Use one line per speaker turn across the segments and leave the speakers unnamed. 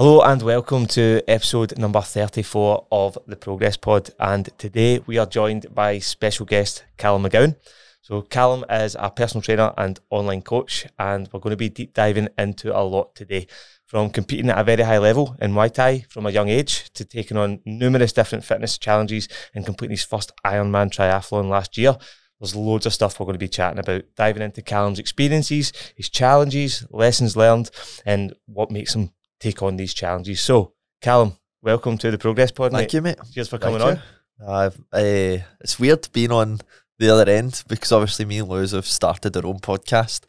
Hello and welcome to episode number 34 of the Progress Pod. And today we are joined by special guest Callum McGowan. So, Callum is a personal trainer and online coach, and we're going to be deep diving into a lot today from competing at a very high level in Muay Thai from a young age to taking on numerous different fitness challenges and completing his first Ironman triathlon last year. There's loads of stuff we're going to be chatting about, diving into Callum's experiences, his challenges, lessons learned, and what makes him take on these challenges. So, Callum, welcome to the Progress Pod.
Thank
mate.
you, mate.
Cheers for coming on.
I've, uh, it's weird being on the other end because obviously me and Lewis have started our own podcast,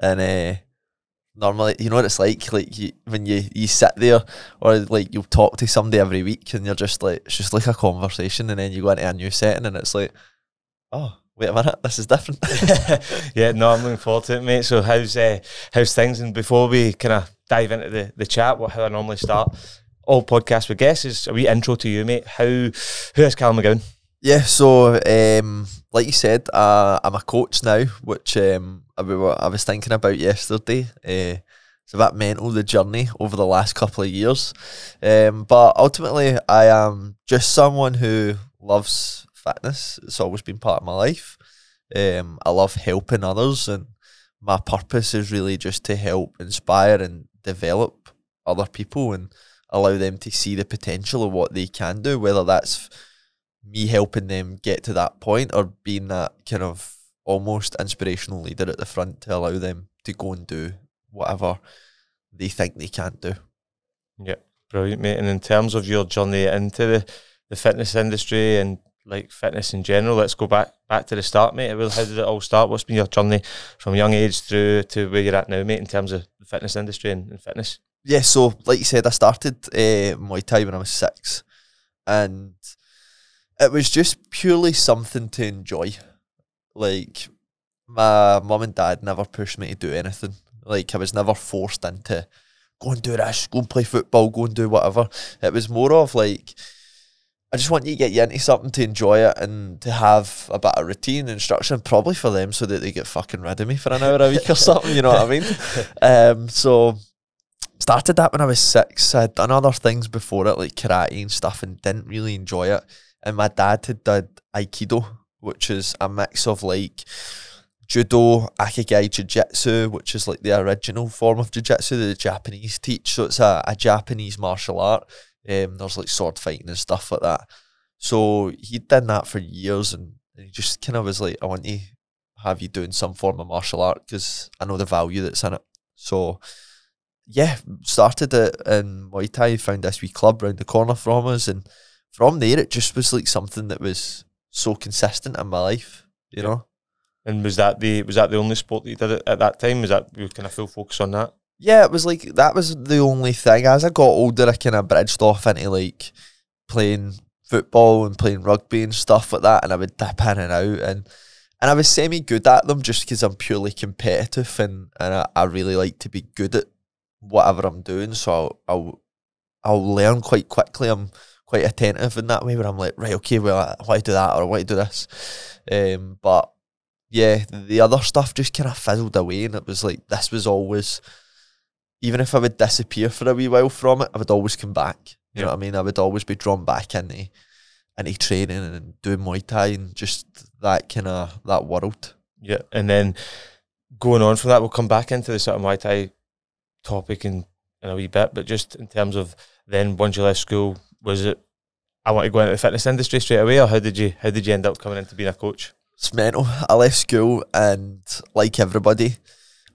and uh, normally you know what it's like, like you, when you you sit there or like you'll talk to somebody every week, and you're just like it's just like a conversation, and then you go into a new setting, and it's like, oh wait a minute, this is different.
yeah, no, I'm looking forward to it, mate. So, how's uh, how's things? And before we kind of dive into the, the chat, what how I normally start all podcasts with guests is a wee intro to you, mate. How who is Callum McGowan?
Yeah, so um, like you said, uh, I'm a coach now, which um, I, I was thinking about yesterday. Uh, it's a bit mental the journey over the last couple of years, um, but ultimately I am just someone who loves fitness. It's always been part of my life. Um, I love helping others, and my purpose is really just to help inspire and develop other people and allow them to see the potential of what they can do, whether that's me helping them get to that point or being that kind of almost inspirational leader at the front to allow them to go and do whatever they think they can't do.
Yeah, brilliant, mate. And in terms of your journey into the, the fitness industry and like fitness in general, let's go back back to the start, mate. Well, How did it all start? What's been your journey from young age through to where you're at now, mate, in terms of the fitness industry and, and fitness?
Yeah, so like you said, I started uh, Muay Thai when I was six, and it was just purely something to enjoy. Like my mum and dad never pushed me to do anything. Like I was never forced into go and do this, go and play football, go and do whatever. It was more of like I just want you to get you into something to enjoy it and to have a bit of routine and structure, probably for them so that they get fucking rid of me for an hour a week or something. You know what I mean? Um, so started that when I was six. I'd done other things before it, like karate and stuff, and didn't really enjoy it. And my dad had done aikido, which is a mix of like judo, akigai, jiu-jitsu, which is like the original form of jiu-jitsu that the Japanese teach. So it's a, a Japanese martial art. Um, there's like sword fighting and stuff like that. So he'd done that for years, and, and he just kind of was like, I want to have you doing some form of martial art because I know the value that's in it. So yeah, started it in Muay Thai, found this wee club round the corner from us, and from there it just was like something that was so consistent in my life, you
Yeah.
know.
And was that the was that the only sport that you did at, at that time? Was that you kind of full focus on that?
Yeah, it was like that was the only thing. As I got older, I kind of bridged off into like playing football and playing rugby and stuff like that, and I would dip in and out, and and I was semi good at them just because I'm purely competitive and and I, I really like to be good at whatever I'm doing. So I'll, I'll I'll learn quite quickly. I'm quite attentive in that way, where I'm like, right, okay, well, I want to do that or I want to do this. Um, but yeah, the other stuff just kind of fizzled away, and it was like this was always even if I would disappear for a wee while from it, I would always come back. You know what I mean? I would always be drawn back into into training and doing Muay Thai and just that kind of that world.
Yeah, and then going on from that, we'll come back into the sort of Muay Thai topic in, in a wee bit. But just in terms of then once you left school, was it I want to go into the fitness industry straight away, or how did you how did you end up coming into being a coach?
It's mental. I left school and like everybody,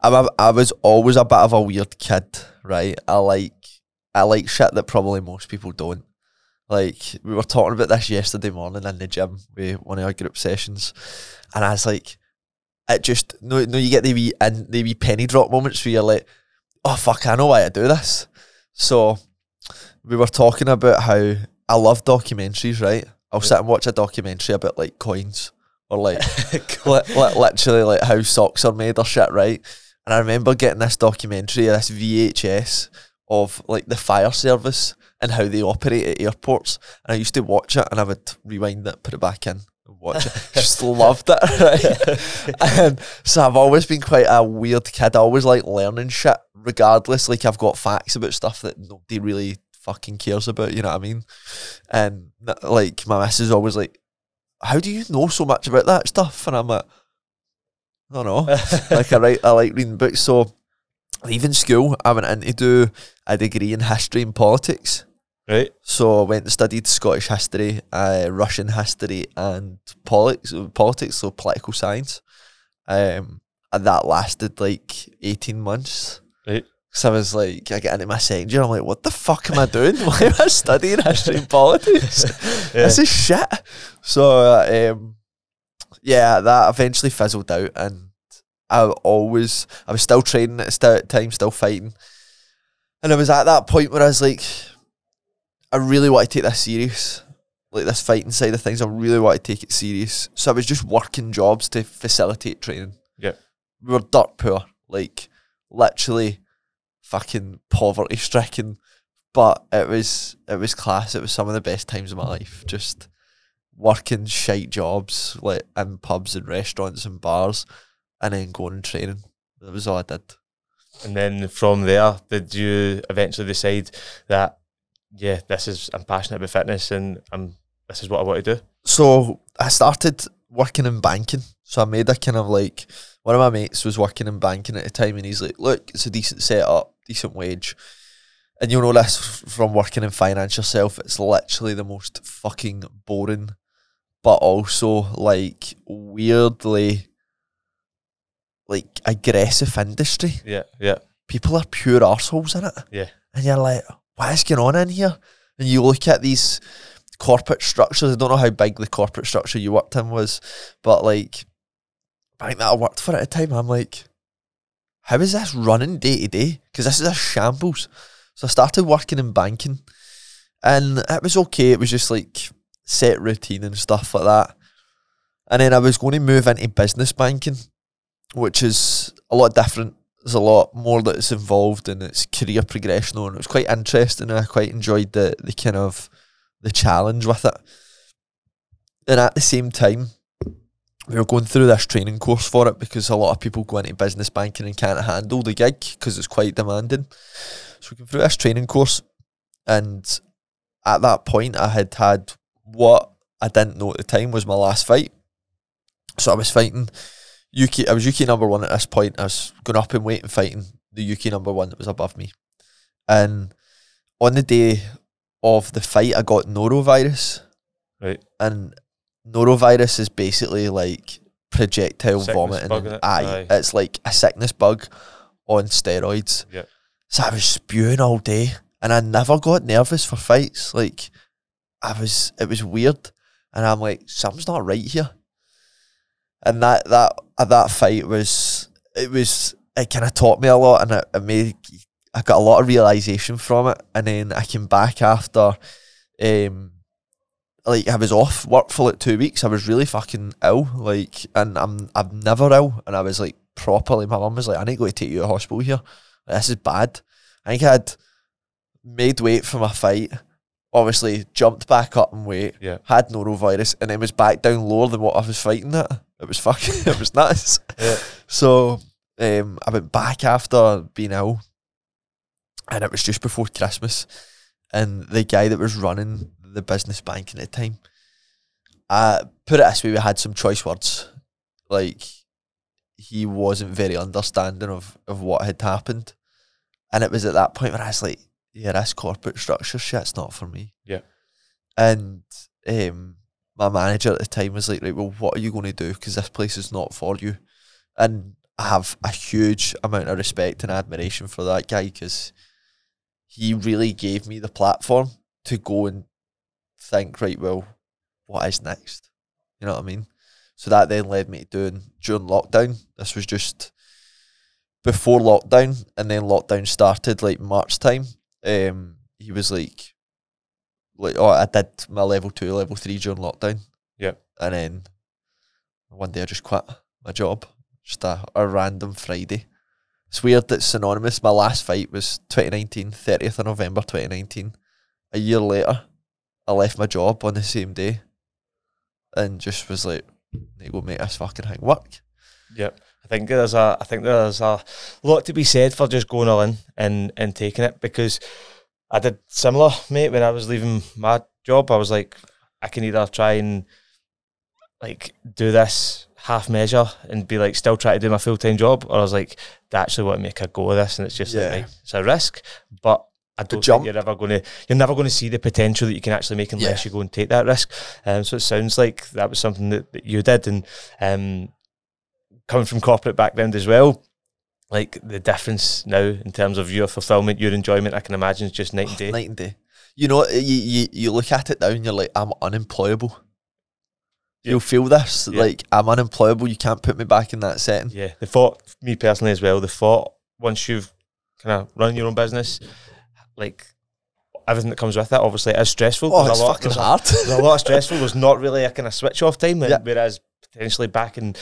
I'm a, I was always a bit of a weird kid, right? I like I like shit that probably most people don't. Like we were talking about this yesterday morning in the gym with one of our group sessions, and I was like, it just no no you get the wee and the wee penny drop moments where you're like, oh fuck, I know why I do this. So we were talking about how I love documentaries, right? I'll sit and watch a documentary about like coins or like li- li- literally like how socks are made or shit, right? And I remember getting this documentary, this VHS of like the fire service and how they operate at airports. And I used to watch it and I would rewind it, put it back in. watch it. Just loved it. Right? and um, so I've always been quite a weird kid. I always like learning shit, regardless. Like I've got facts about stuff that nobody really fucking cares about. You know what I mean? And like my missus is always like, "How do you know so much about that stuff?" And I'm like, "I don't know." like I write, I like reading books. So leaving school, I went in to do a degree in history and politics.
Right.
So I went and studied Scottish history, uh, Russian history, and politics. Politics, so political science. Um, and that lasted like eighteen months.
Right.
So I was like, I get into my second year, I'm like, what the fuck am I doing? Why am I studying history and politics?
Yeah.
This is shit. So, uh, um, yeah, that eventually fizzled out, and I always, I was still training at the time, still fighting, and I was at that point where I was like, I really want to take this serious, like this fighting side of things. I really want to take it serious. So I was just working jobs to facilitate training.
Yeah.
we were dirt poor, like literally, fucking poverty stricken. But it was it was class. It was some of the best times of my life. Just working shite jobs like in pubs and restaurants and bars, and then going and training. That was all I did.
And then from there, did you eventually decide that, yeah, this is, I'm passionate about fitness and I'm, this is what I want to do?
So I started working in banking. So I made a kind of like one of my mates was working in banking at the time, and he's like, "Look, it's a decent setup, decent wage." And you'll know this from working in finance yourself. It's literally the most fucking boring, but also like weirdly like aggressive industry.
Yeah, yeah,
People are pure arseholes in it.
Yeah.
And you're like, what is going on in here? And you look at these corporate structures. I don't know how big the corporate structure you worked in was, but like bank that I worked for at the time, I'm like, how is this running day to day? Because this is a shambles. So I started working in banking, and it was okay. It was just like set routine and stuff like that. And then I was going to move into business banking, which is a lot different. There's a lot more that's involved in its career progression, and it was quite interesting. And I quite enjoyed the the kind of the challenge with it. And at the same time, we were going through this training course for it because a lot of people go into business banking and can't handle the gig because it's quite demanding. So we go through this training course, and at that point, I had had what I didn't know at the time was my last fight. So I was fighting UK. I was UK number one at this point. I was going up in weight and fighting the UK number one that was above me. And on the day of the fight, I got norovirus.
Right.
And norovirus is basically like projectile
Sickness
vomiting.
bug, innit?
aye,
Aye.
it's like a sickness bug on steroids.
Yep.
So I was spewing all day, and I never got nervous for fights. Like I was, it was weird, and I'm like, something's not right here. And that that uh, that fight was, it was, it kind of taught me a lot, and it, it made I got a lot of realization from it. And then I came back after, um, like I was off work for like two weeks. I was really fucking ill, like, and I'm I'm never ill, and I was like properly. My mum was like, "I need to go take you to hospital here. Like, this is bad." I think I had made weight for my fight. Obviously, jumped back up in weight.
Yeah.
Had norovirus, and then was back down lower than what I was fighting at. It was fucking. it was nuts.
Yeah.
So um, I went back after being ill, and it was just before Christmas. And the guy that was running the business banking at the time, uh, put it this way, we had some choice words. Like, he wasn't very understanding of, of what had happened. And it was at that point where I was like, yeah, this corporate structure shit's not for me.
Yeah.
And um, my manager at the time was like, right, well, what are you going to do? Because this place is not for you. And I have a huge amount of respect and admiration for that guy because he really gave me the platform to go and think, right, well, what is next? You know what I mean? So that then led me to doing during lockdown. This was just before lockdown, and then lockdown started like March time. Um, he was like, like, oh, I did my level two, level three during lockdown.
Yep.
And then one day I just quit my job, just a, a random Friday. It's weird that synonymous. My last fight was 2019, 30th of November 2019. A year later, I left my job on the same day. and just was like, "Need to go make this fucking thing work."
Yep. I think there's a I think there's a lot to be said for just going all in and, and taking it because I did similar, mate, when I was leaving my job. I was like, I can either try and like do this half measure and be like still try to do my full time job, or I was like, I actually want to make a go of this and it's just
Yeah.
like it's a risk. But I don't
jump.
think you're ever gonna you're never gonna see the potential that you can actually make unless
Yeah.
you go and take that risk. Um so it sounds like that was something that, that you did and um coming from corporate background as well, like the difference now in terms of your fulfillment, your enjoyment, I can imagine is just night and oh, day.
Night and day. You know, you, you you look at it now and you're like, I'm unemployable.
Yeah.
You'll feel this,
Yeah.
like I'm unemployable. You can't put me back in that setting.
Yeah, the thought, me personally as well, the thought once you've kind of run your own business, like everything that comes with it, obviously it is stressful.
Oh,
There's
it's
a lot,
fucking
there's a-
hard.
there's a lot of stressful. There's not really a kind of switch off time,
Yeah.
whereas potentially back in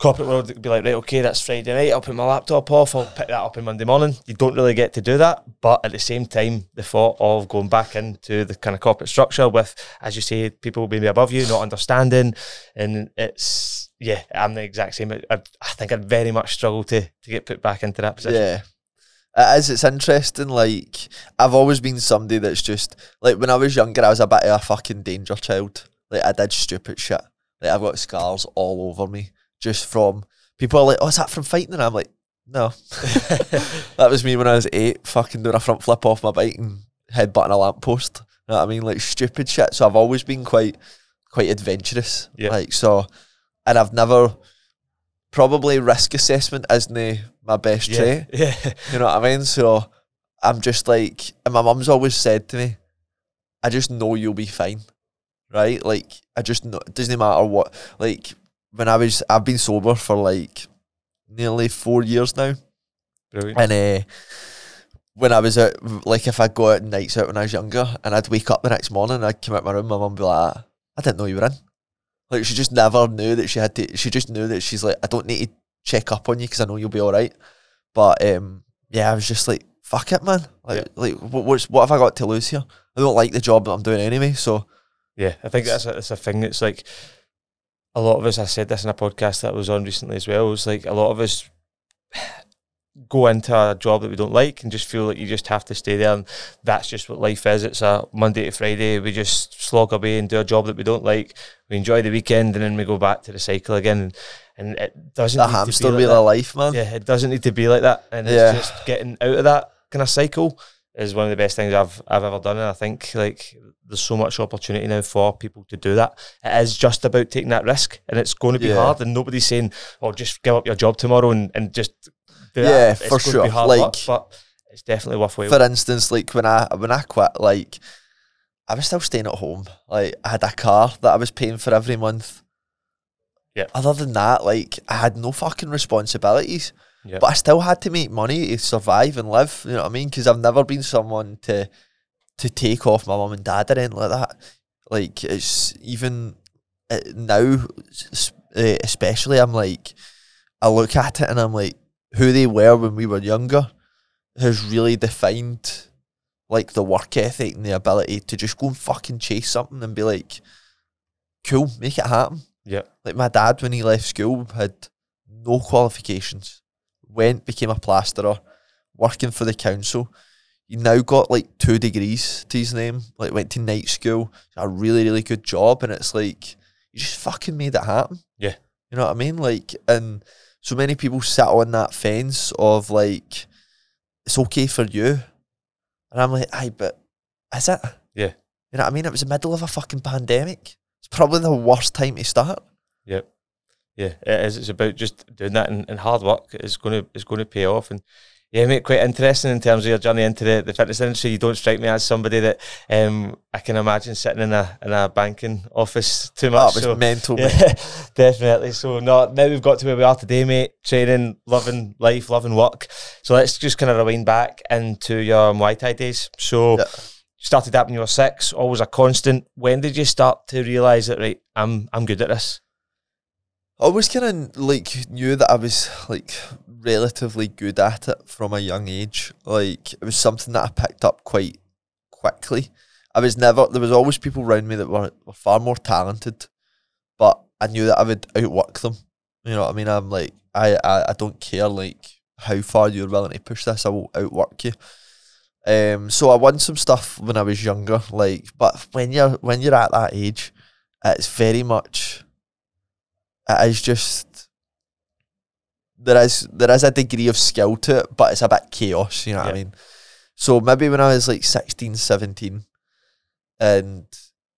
corporate world, it'd be like, right, okay, that's Friday night. I'll put my laptop off. I'll pick that up on Monday morning. You don't really get to do that, but at the same time, the thought of going back into the kind of corporate structure with, as you say, people maybe above you not understanding, and it's yeah, I'm the exact same. I, I think I'd very much struggle to to get put back into that position.
Yeah. It is, it's interesting. Like, I've always been somebody that's just, like, when I was younger, I was a bit of a fucking danger child. Like, I did stupid shit. Like, I've got scars all over me just from people are like, oh, is that from fighting? And I'm like, no. that was me when I was eight, fucking doing a front flip off my bike and headbutting a lamppost. You know what I mean? Like, stupid shit. So I've always been quite, quite adventurous.
Yeah.
Like, so, and I've never, probably risk assessment isn't my best trait.
yeah, yeah.
You know what I mean? So I'm just like, and my mum's always said to me, I just know you'll be fine. Right? Like, I just know, it doesn't matter what. Like, when I was, I've been sober for like nearly four years now.
Brilliant.
And uh, when I was out, like, if I'd go out nights out when I was younger and I'd wake up the next morning and I'd come out my room, my mum would be like, I didn't know you were in. Like, she just never knew that she had to, she just knew that she's like, I don't need to check up on you because I know you'll be all right. But um, yeah, I was just like, fuck it, man. Like,
Yeah.
like what, what's, what have I got to lose here? I don't like the job that I'm doing anyway. So
Yeah, I think that's a, that's a thing that's like a lot of us. I said this in a podcast that I was on recently as well. It's like a lot of us go into a job that we don't like and just feel like you just have to stay there, and that's just what life is. It's a Monday to Friday. We just slog away and do a job that we don't like. We enjoy the weekend, and then we go back to the cycle again. And, and it doesn't
the
need to
hamster
be like that.
of life, man.
Yeah, it doesn't need to be like that, and
Yeah.
it's just getting out of that kind of cycle is one of the best things I've I've ever done, and I think like there's so much opportunity now for people to do that. It is just about taking that risk, and it's going to be
Yeah.
hard, and nobody's saying, "Oh, just give up your job tomorrow and, and just do
Yeah,
that."
for
going to
sure.
be hard
Like-
but it's definitely worthwhile.
For instance, like when I when I quit, like I was still staying at home. Like I had a car that I was paying for every month.
Yeah.
Other than that, like I had no fucking responsibilities.
Yeah.
But I still had to make money to survive and live. You know what I mean? Because I've never been someone to to take off my mum and dad or anything like that. Like it's even uh, now, uh, especially, I'm like, I look at it and I'm like, who they were when we were younger has really defined like the work ethic and the ability to just go and fucking chase something and be like, cool, make it happen.
yeah,
Like my dad, when he left school, had no qualifications. Went, became a plasterer, working for the council. He now got like two degrees to his name. Like went to night school, a really really good job, and it's like you just fucking made it happen.
Yeah.
you know what I mean. Like, and so many people sat on that fence of like, it's okay for you, and I'm like, aye, but is it?
Yeah.
you know what I mean. It was the middle of a fucking pandemic. It's probably the worst time to start.
yeah, yeah. It is. It's about just doing that, and, and hard work is going to is going to pay off, and. Yeah, mate, quite interesting in terms of your journey into the, the fitness industry. You don't strike me as somebody that um, I can imagine sitting in a in a banking office too much.
was
so-
mental.
Yeah, definitely. So no, now we've got to where we are today, mate. Training, loving life, loving work. So let's just kind of rewind back into your Muay Thai days. So
Yeah.
you started that when you were six, always a constant. When did you start to realise that right, I'm I'm good at this?
I always kind of like knew that I was like relatively good at it from a young age. Like it was something that I picked up quite quickly. I was never there was always people around me that were, were far more talented but I knew that I would outwork them. You know what I mean? I'm like, I, I, I don't care like how far you're willing to push this. I will outwork you. Um, so I won some stuff when I was younger, like, but when you're when you're at that age, it's very much. It is just there is there is a degree of skill to it, but it's a bit chaos. You know what
Yeah.
I mean? So maybe when I was like 16, 17, and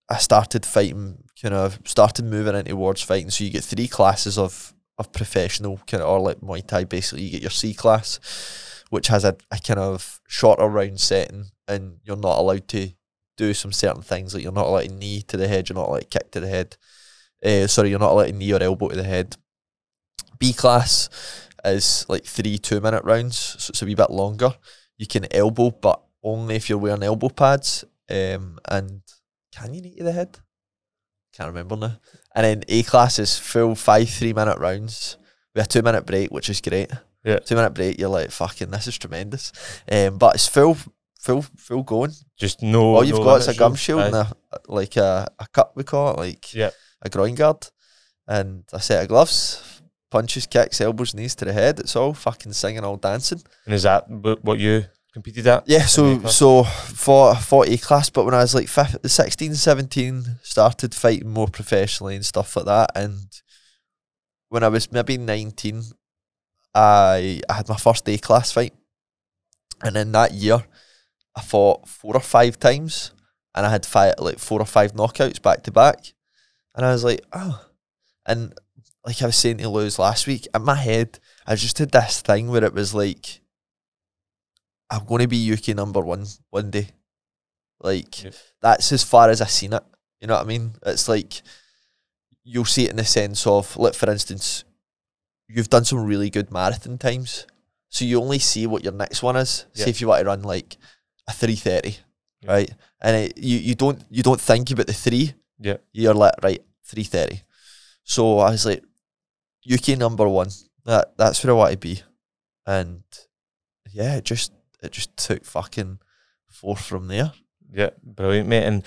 I started fighting, kind of started moving into towards fighting. So you get three classes of of professional kind of or like Muay Thai. Basically, you get your C class, which has a, a kind of shorter round setting, and you're not allowed to do some certain things. Like you're not allowed to knee to the head, you're not allowed to kick to the head. Uh, sorry, you're not allowed to knee or elbow to the head. B class is like three two minute rounds, so it's a wee bit longer. You can elbow, but only if you're wearing elbow pads. Um, and can you knee to the head? Can't remember now. And then A class is full five three minute rounds with a two minute break, which is great.
Yeah.
Two minute break, you're like fucking this is tremendous. Um, but it's full full full going.
Just no.
All you've
no
got is a gum shield and a like a, a cup we call it, like
Yeah.
A groin guard, and a set of gloves, punches, kicks, elbows, knees to the head. It's all fucking singing, all dancing.
And is that wh- what you competed at?
Yeah, so so for for A class, but when I was like fif- 16, 17, started fighting more professionally and stuff like that. And when I was maybe nineteen, I I had my first A class fight, and in that year, I fought four or five times, and I had five like four or five knockouts back to back, and I was like, oh, and like I was saying to Lewis last week, in my head, I just had this thing where it was like. I'm going to be UK number one one day. Like that's as far as I seen it. You know what I mean? It's like you'll see it in the sense of, like for instance, you've done some really good marathon times, so you only see what your next one is.
Yeah.
Say if you want to run like a three thirty,
Yeah.
right? And it, you you don't you don't think about the three.
Yeah.
You're like right three thirty. So I was like, UK number one. That that's where I want to be, and yeah, it just it just took fucking four from there.
Yeah, brilliant, mate. And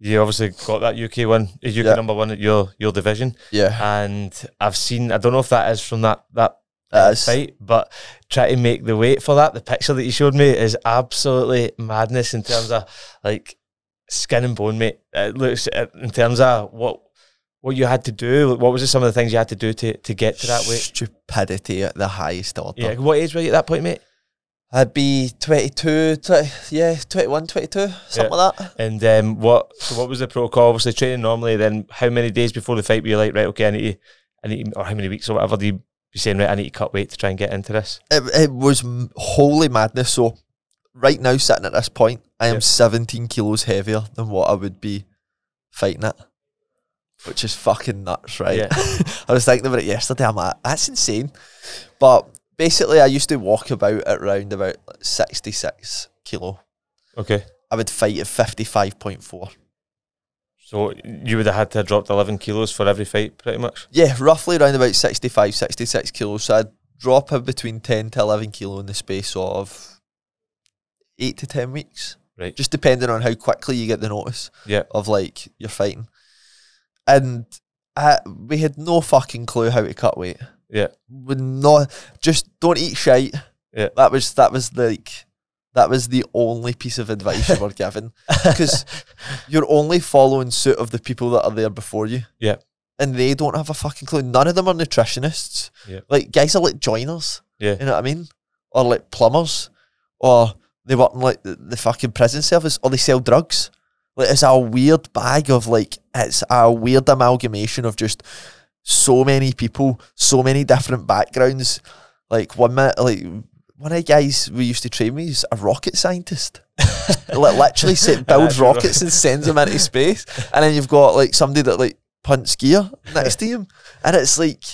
you obviously got that UK one, uh, UK
Yeah.
number one at your your division.
Yeah,
And I've seen, I don't know if that is from that that
that
uh, fight, but try to make the weight for that. The picture that you showed me is absolutely madness in terms of like skin and bone, mate. It looks uh, in terms of what what you had to do. What was it, some of the things you had to do to to get to that weight?
Stupidity at the highest order.
Yeah, what age were you at that point, mate?
I'd be 22, 20, yeah, 21, 22, something like that.
And um, what so what was the protocol? Obviously training normally. Then how many days before the fight were you like, right? Okay, I need to, I need, to, or how many weeks or whatever? Do you be saying, right? I need to cut weight to try and get into this.
It, it was holy madness. So, right now, sitting at this point, I am
Yeah.
17 kilos heavier than what I would be fighting at, which is fucking nuts, right?
Yeah.
I was thinking about it yesterday. I'm like, that's insane. But basically, I used to walk about at around about 66 kilo.
Okay.
I would fight at 55.4.
So you would have had to have dropped eleven kilos for every fight, pretty much.
Yeah, roughly around about 65, 66 kilos. So I'd drop between 10 to 11 kilo in the space of 8 to 10 weeks.
Right.
Just depending on how quickly you get the notice
Yeah.
of like you're fighting. And I, we had no fucking clue how to cut weight.
Yeah.
We not just don't eat shite.
Yeah.
That was that was like that was the only piece of advice you were given because you're only following suit of the people that are there before you.
Yeah.
And they don't have a fucking clue. None of them are nutritionists.
Yeah.
Like guys are like joiners.
Yeah.
You know what I mean? Or like plumbers. Or they work in like the, the fucking prison service or they sell drugs. Like it's a weird bag of like it's a weird amalgamation of just so many people, so many different backgrounds. Like one minute like one of the guys we used to train with is a rocket scientist. like literally sit, builds rockets and sends them into space. And then you've got like somebody that like punts gear next to him. And it's like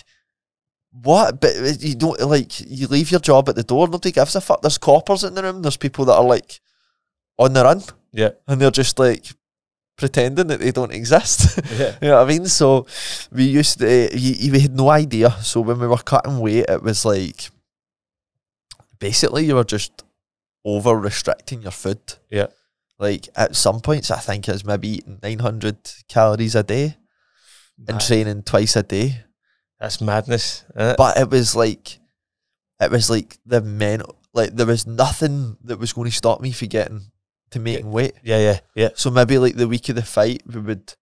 what? But uh, you don't like you leave your job at the door, nobody gives a fuck. There's coppers in the room, there's people that are like on the run
Yeah.
and they're just like pretending that they don't exist.
Yeah.
you know what I mean? So we used to, eh, you, we had no idea. So when we were cutting weight, it was like basically you were just over restricting your food.
Yeah.
Like at some points, I think it was maybe eating 900 calories a day. and
Mad.
training twice a day.
That's madness. it?
But it was like, it was like the men, like there was nothing that was going to stop me from getting to making weight.
yeah, yeah, yeah.
So maybe like the week of the fight, we would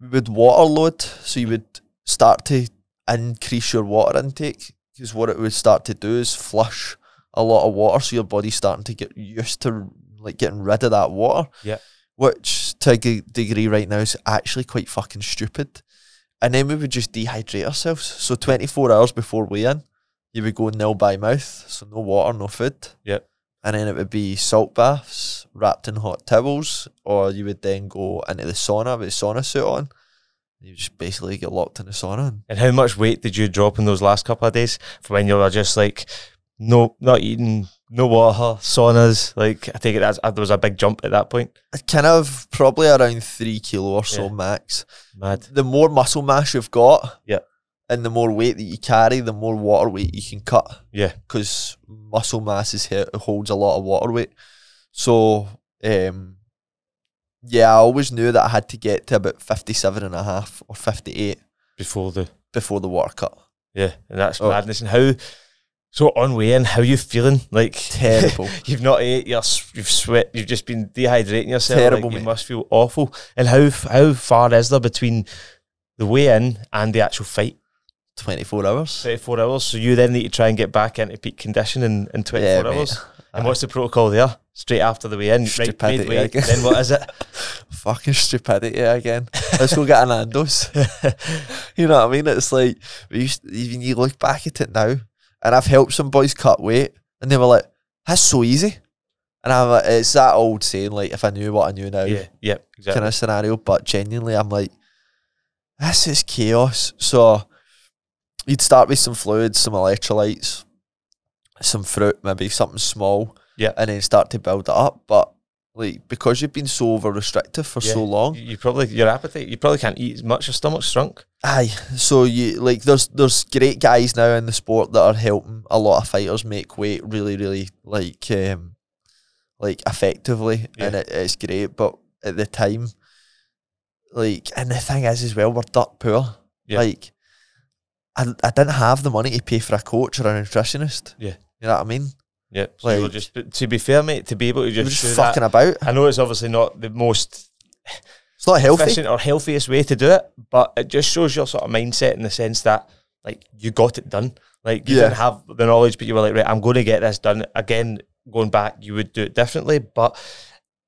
we would water load. So you would start to increase your water intake because what it would start to do is flush a lot of water. So your body's starting to get used to like getting rid of that water.
Yeah.
Which to a g- degree right now is actually quite fucking stupid. And then we would just dehydrate ourselves. So 24 hours before weigh in, you would go nil by mouth. So no water, no food.
Yep.
And then it would be salt baths wrapped in hot towels, or you would then go into the sauna with a sauna suit on. You just basically get locked in the sauna. And
how much weight did you drop in those last couple of days from when you were just like, no, not eating, no water, saunas? Like, I take it that's, uh, there was a big jump at that point.
kind of probably around three kilo or so
Yeah.
max.
Mad.
The more muscle mass you've got,
Yeah.
and the more weight that you carry, the more water weight you can cut.
Yeah.
because muscle mass is here holds a lot of water weight. So, um, yeah, I always knew that I had to get to about 57 and a half or 58
Before the,
before the water cut.
yeah, and that's
Oh.
madness. And how, so on weighing, how you feeling? Like,
Terrible.
you've not ate, You're, you've sweat, you've just been dehydrating yourself.
Terrible,
like, you must feel awful. And how, how far is there between the weigh-in and the actual fight?
24 hours.
24 hours. So you then need to try and get back into peak condition in, in 24
Yeah, mate.
And what's the protocol there? Straight after the weigh-in, right,
Stupidity
midway,
again.
then what is it?
Fucking stupidity again. Let's go get an Nando's. you know what I mean? It's like we used even you look back at it now, and I've helped some boys cut weight, and they were like, "That's so easy," and I'm like, "It's that old saying, like if I knew what I knew now,
yeah, yeah, exactly.
kind of scenario." But genuinely, I'm like, "This is chaos." So you'd start with some fluids, some electrolytes, some fruit, maybe something small,
Yeah.
and then start to build it up. But like because you've been so over restrictive for
Yeah.
so long,
You, probably your appetite. You probably can't eat as much. Your stomach's shrunk.
Aye, so you like there's there's great guys now in the sport that are helping a lot of fighters make weight really really like um like effectively and it, it's great but at the time like and the thing is as well we're dirt poor
Yeah.
like I, I didn't have the money to pay for a coach or a nutritionist
Yeah.
You know what I mean
Yeah. So
Like-
just to be fair, mate, to be able to just,
just fucking
that.
about
I know it's obviously not the most
it's not healthy
efficient or healthiest way to do it, but it just shows your sort of mindset in the sense that like you got it done. Like you
Yeah.
didn't have the knowledge, but you were like, right, I'm going to get this done. Again, going back, you would do it differently, but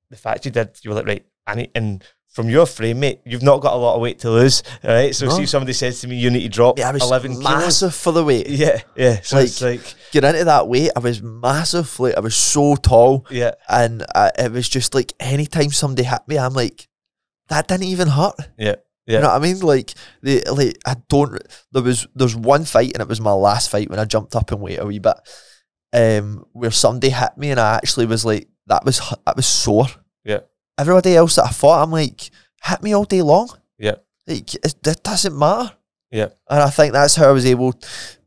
the fact you did, you were like, right, I need, and from your frame, mate, you've not got a lot of weight to lose, right? So
No.
see, if somebody says to me, you need to drop
yeah, I was
11 kilos.
massive for the weight
Yeah, yeah. So it's like,
get into that weight I was massive like I was so tall
yeah,
and uh, it was just like anytime somebody hit me, I'm like, that didn't even hurt.
yeah, yeah.
You know what I mean? Like the like I don't. There was there's one fight and it was my last fight when I jumped up and weight a wee bit, um, where somebody hit me and I actually was like, that was that was sore.
Yeah.
Everybody else that I fought, I'm like, hit me all day long.
Yeah.
Like it, it doesn't matter.
Yeah.
And I think that's how I was able,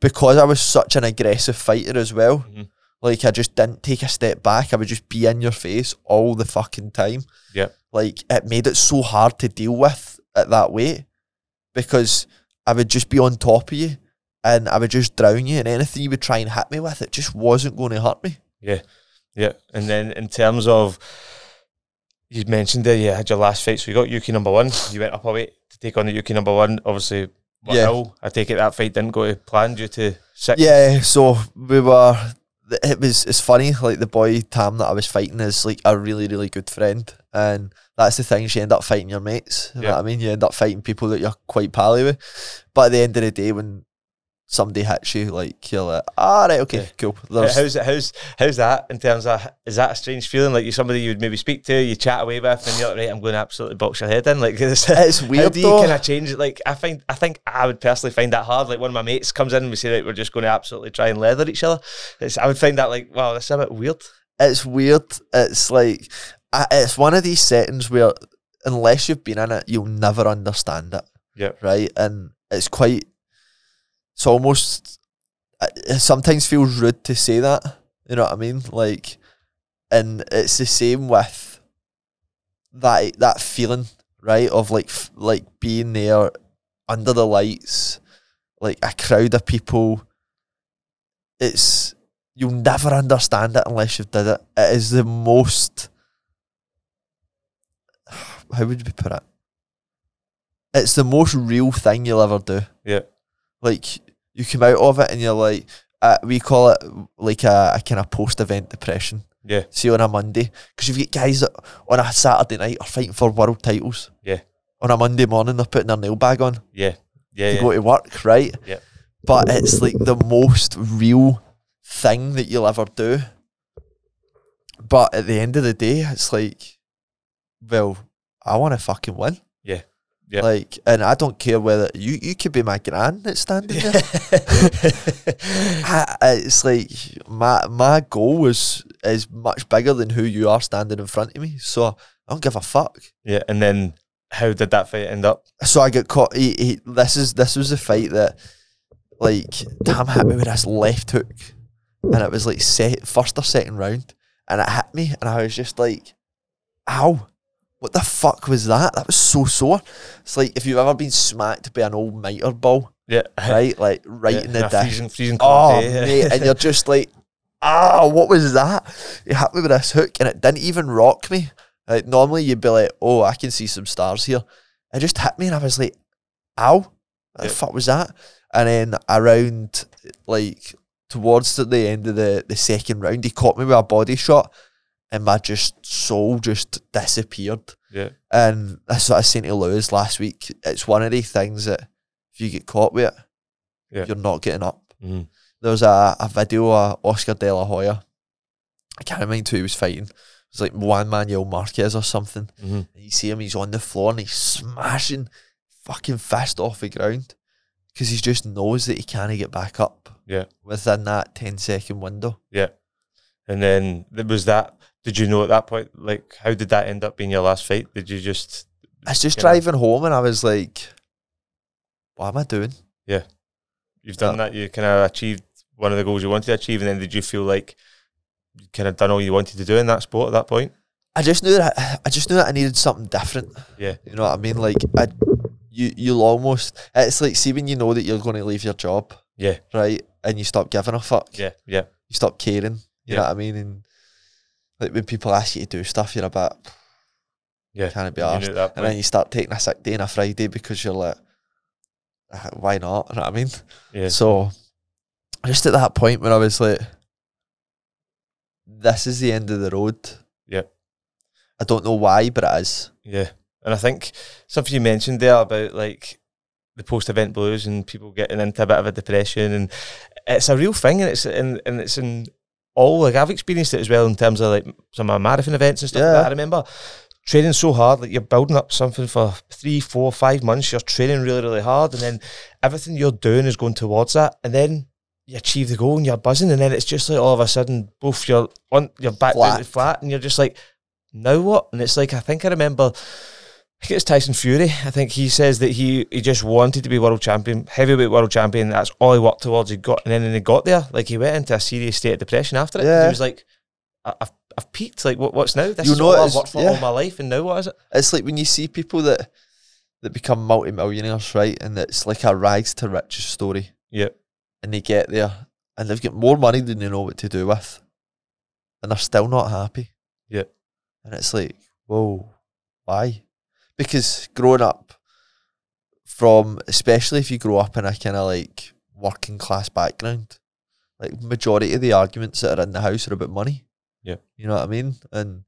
because I was such an aggressive fighter as well.
Mhm.
Like I just didn't take a step back. I would just be in your face all the fucking time.
Yeah.
Like it made it so hard to deal with at that weight because I would just be on top of you and I would just drown you and anything you would try and hit me with, it just wasn't going to hurt me.
Yeah. Yeah, and then in terms of you mentioned that you had your last fight, so you got UK number one. You went up a weight to take on the UK number one. Obviously,
Yeah.
ill. I take it that fight didn't go to plan due to sick.
Yeah, so we were. It was. It's funny. Like the boy Tam that I was fighting is like a really, really good friend, and that's the thing. You end up fighting your mates. You know
Yeah.
what I mean? You end up fighting people that you're quite pally with. But at the end of the day, when somebody hits you, like you're like, ah, right, okay,
Yeah.
cool.
How-
There's,
How's it? How's how's that in terms of? Is that a strange feeling? Like you somebody you would maybe speak to, you chat away with, and you're like, right, I'm going to absolutely box your head in. Like
it's
How
weird
do you kind of change it? Like I find, I think I would personally find that hard. Like one of my mates comes in and we say, right, we're just going to absolutely try and leather each other. It's, I would find that like, wow, that's a bit weird.
it's weird. It's like I, it's one of these settings where unless you've been in it, you'll never understand it.
Yeah.
Right. And it's quite. It's almost. Uh, it sometimes feels rude to say that. You know what I mean? Like, and it's the same with that that feeling, right? Of like f- like being there under the lights, like a crowd of people. It's you'll never understand it unless you've did it. It is the most. How would you put it? It's the most real thing you'll ever do.
Yeah.
Like you come out of it and you're like, uh, we call it like a, a kind of post-event depression.
Yeah.
See on a Monday because you've got guys that on a Saturday night are fighting for world titles.
Yeah.
On a Monday morning, they're putting their nail bag on
Yeah. Yeah.
to
yeah.
go to work, right?
Yeah.
But it's like the most real thing that you'll ever do. But at the end of the day, it's like, well, I want to fucking win.
Yeah. Yeah.
Like, and I don't care whether you you could be my gran that's standing there. I, I- it's like my my goal is is much bigger than who you are standing in front of me. So I don't give a fuck.
yeah. And then how did that fight end up?
So I get caught. He, he, this is this was a fight that like Tam hit me with this left hook, and it was like set, first or second round, and it hit me, and I was just like, "Ow." What the fuck was that? That was so sore. It's like if you've ever been smacked by an old mitre ball,
Yeah.
right? Like right
Yeah,
in the dick.
freezing, freezing
Oh,
day.
mate, and you're just like, ah, what was that? He hit me with this hook, and it didn't even rock me. Like normally you'd be like, oh, I can see some stars here. It just hit me, and I was like, ow, what the fuck was that? And then around like towards the, the end of the the second round, he caught me with a body shot, and my just soul just disappeared.
yeah.
And that's what I saying to Lewis last week. It's one of the things that if you get caught with it,
Yeah.
you're not getting up
Mhm.
there was a, a video of Oscar De La Hoya. I can't remember who he was fighting. It was like Juan Manuel Marquez or something.
Mhm.
And you see him, he's on the floor and he's smashing fucking fist off the ground because he just knows that he can't get back up
Yeah.
within that 10 second window. Yeah.
And then there was that. Did you know at that point, like, how did that end up being your last fight? Did you just,
I was just
You know?
driving home and I was like, what am I doing?
Yeah, you've done uh, that, you kind of achieved one of the goals you wanted to achieve, and then did you feel like you kind of done all you wanted to do in that sport at that point?
I just knew that I, I just knew that I needed something different.
Yeah.
You know what I mean? Like I you you'll almost it's like see when you know that you're gonna leave your job,
Yeah.
right? And you stop giving a fuck.
Yeah. Yeah.
You stop caring. You
Yeah.
know what I mean? And like when people ask you to do stuff, you're a bit
Yeah.
be arsed.
knew at that
And then you start taking a sick day on a Friday because you're like "Ah, why not? You know what I mean?
Yeah.
So just at that point when I was like, this is the end of the road.
Yep.
I don't know why, but it is.
Yeah. And I think something you mentioned there about like the post event blues and people getting into a bit of a depression and it's a real thing and it's in and it's in all like I've experienced it as well in terms of like some of my marathon events and stuff like that. I remember training so hard, like you're building up something for three, four, five months, you're training really, really hard, and then everything you're doing is going towards that, and then you achieve the goal and you're buzzing, and then it's just like all of a sudden, both you're on you're back
Flat.
flat, and you're just like, now what? And it's like I think I remember it's Tyson Fury. I think he says that he he just wanted to be world champion, heavyweight world champion. That's all he worked towards. He got, and then when he got there, like he went into a serious state of depression after it.
Yeah.
He was like, "I've I've peaked. Like, what what's now? This
You
is
know
all I've worked for
yeah.
all my life, and now what is it?
It's like when you see people that that become multi-millionaires, right? And it's like a rags to riches story.
Yeah.
And they get there and they've got more money than they know what to do with. And they're still not happy.
Yeah.
And it's like, whoa, why? Because growing up from especially if you grow up in a kind of like working class background, like majority of the arguments that are in the house are about money.
Yeah.
You know what I mean? And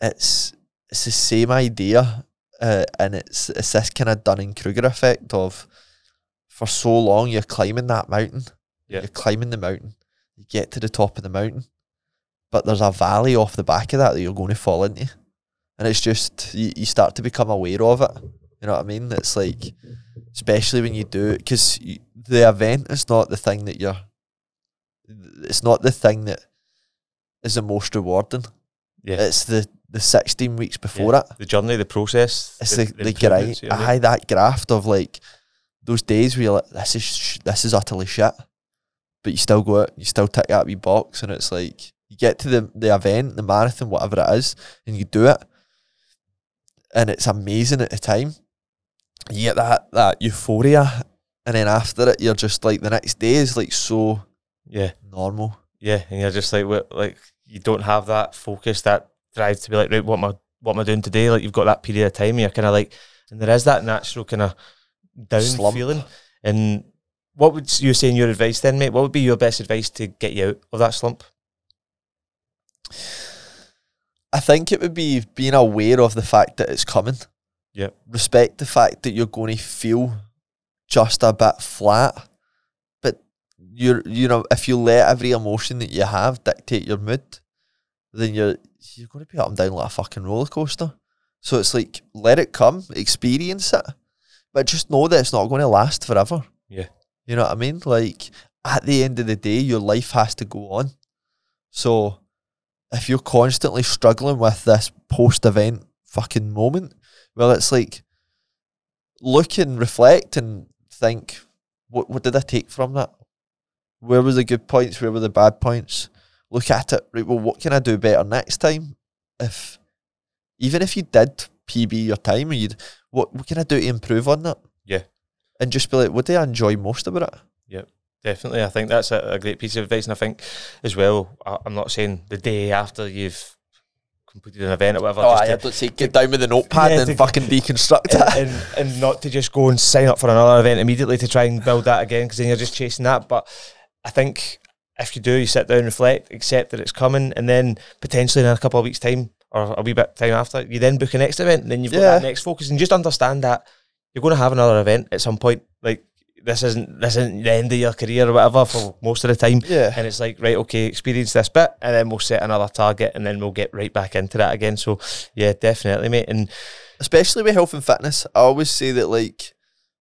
it's it's the same idea, uh, and it's it's this kind of Dunning Kruger effect of for so long you're climbing that mountain,
Yeah.
you're climbing the mountain, you get to the top of the mountain, but there's a valley off the back of that that you're going to fall into, and it's just you, you start to become aware of it. You know what I mean? It's like, especially when you do it, because the event is not the thing that you're. It's not the thing that is the most rewarding.
Yeah.
It's the the sixteen weeks before
Yeah.
it.
The journey, the process.
It's the, the, grind.
you know I?
That graft of like those days where you're like, this is sh- this is utterly shit, but you still go out, you still tick that wee box, and it's like you get to the the event, the marathon, whatever it is, and you do it, and it's amazing at the time, you get that that euphoria, and then after it, you're just like the next day is like so
Yeah,
normal.
yeah, and you're just like, what, like you don't have that focus, that drive to be like, right, what am I, what am I doing today? Like you've got that period of time, and you're kind of like, and there is that natural kind of down
Slump.
feeling. And what would you say in your advice then, mate? What would be your best advice to get you out of that slump?
I think it would be being aware of the fact that it's coming.
Yep.
Respect the fact that you're going to feel just a bit flat, but you're you know if you let every emotion that you have dictate your mood, then you're you're going to be up and down like a fucking roller coaster. So it's like let it come, experience it, but just know that it's not going to last forever.
Yeah.
You know what I mean? Like at the end of the day, your life has to go on. So if you're constantly struggling with this post event fucking moment, well, it's like look and reflect and think, what what did I take from that? Where were the good points? Where were the bad points? Look at it. Right. Well, what can I do better next time? If even if you did PB your time, or you'd what what can I do to improve on that?
Yeah.
And just be like, what do I enjoy most about it?
Definitely, I think that's a, a great piece of advice, and I think as well. I, I'm not saying the day after you've completed an event or whatever,
Oh, I
to-
don't say get down with the notepad
Yeah,
and
to-
fucking deconstruct it.
and, and and not to just go and sign up for another event immediately to try and build that again because then you're just chasing that. But I think if you do, you sit down, reflect, accept that it's coming, and then potentially in a couple of weeks' time or a wee bit time after, you then book a next event, and then you've got
Yeah.
that next focus, and just understand that you're going to have another event at some point. Like this isn't this isn't the end of your career or whatever for most of the time.
Yeah.
And it's like, right, okay, experience this bit, and then we'll set another target, and then we'll get right back into that again. So, yeah, definitely, mate. And
especially with health and fitness, I always say that like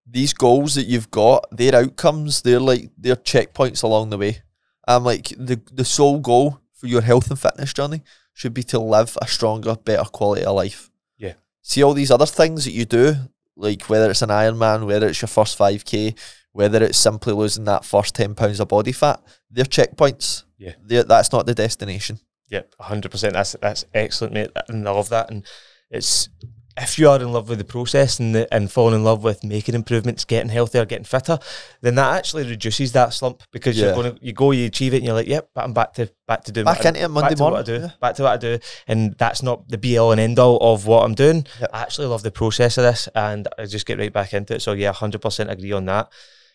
these goals that you've got, their outcomes, they're like they're checkpoints along the way. I'm like the the sole goal for your health and fitness journey should be to live a stronger, better quality of life.
Yeah.
See all these other things that you do, like whether it's an Ironman, whether it's your first five k, whether it's simply losing that first ten pounds of body fat, they're checkpoints.
Yeah.
They're, that's not the destination.
Yep, hundred percent. That's that's excellent, mate, and I love that. And it's if you are in love with the process and the, and falling in love with making improvements, getting healthier, getting fitter, then that actually reduces that slump because
Yeah.
you're going to you go, you achieve it, and you're like, yep, but I'm back to back to doing
Back
what I-
into it Monday
back to what I
morning,
do,
yeah.
back to what I do, and that's not the be all and end all of what I'm doing.
Yep.
I actually love the process of this, and I just get right back into it. So yeah, hundred percent agree on that.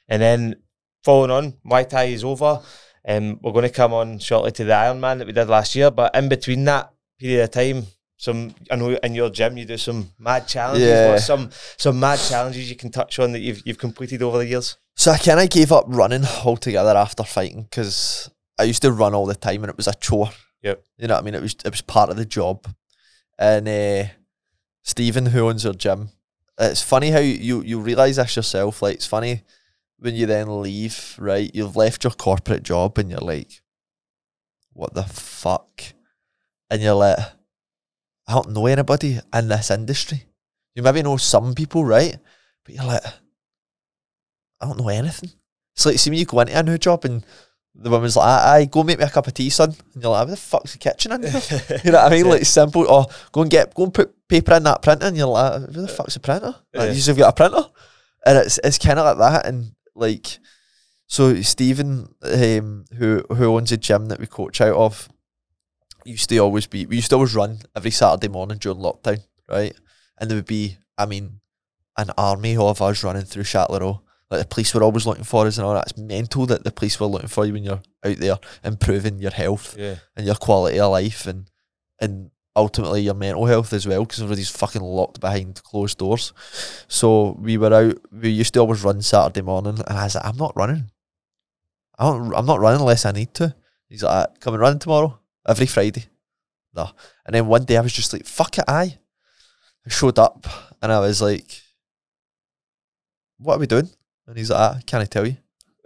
And then following on, Muay Thai is over. Um, we're going to come on shortly to the Ironman that we did last year, but in between that period of time, some I know in your gym you do some mad challenges.
Yeah.
What some some mad challenges you can touch on that you've you've completed over the years?
So I kind of gave up running altogether after fighting because I used to run all the time and it was a chore.
Yep.
You know what I mean? It was it was part of the job. And uh, Stephen, who owns our gym, it's funny how you you realise this yourself. Like it's funny when you then leave, right? You've left your corporate job and you're like, what the fuck? And you're like, I don't know anybody in this industry. You maybe know some people, right? But you're like, I don't know anything. It's like, see when you go into a new job and the woman's like, aye, aye, go make me a cup of tea, son. And you're like, where the fuck's the kitchen in here? You know what I mean? Like simple. Or go and get, go and put paper in that printer, and you're like, where the fuck's the printer? Like,
Yeah.
you just got a printer, and it's it's kind of like that. And like, so Stephen, um, who who owns a gym that we coach out of, used to always be. We used to always run every Saturday morning during lockdown, right? And there would be, I mean, an army of us running through Chatelherault. Like the police were always looking for us and all that. It's mental that the police were looking for you when you're out there improving your health
Yeah,
and your quality of life and and ultimately your mental health as well because everybody's fucking locked behind closed doors. So we were out. We used to always run Saturday morning, and I was like, I'm not running. I don't. I'm not running unless I need to. He's like, "Ah, come and run tomorrow every Friday. No, and then one day I was just like, fuck it, I. I showed up and I was like, what are we doing? And he's like, ah, can I tell you?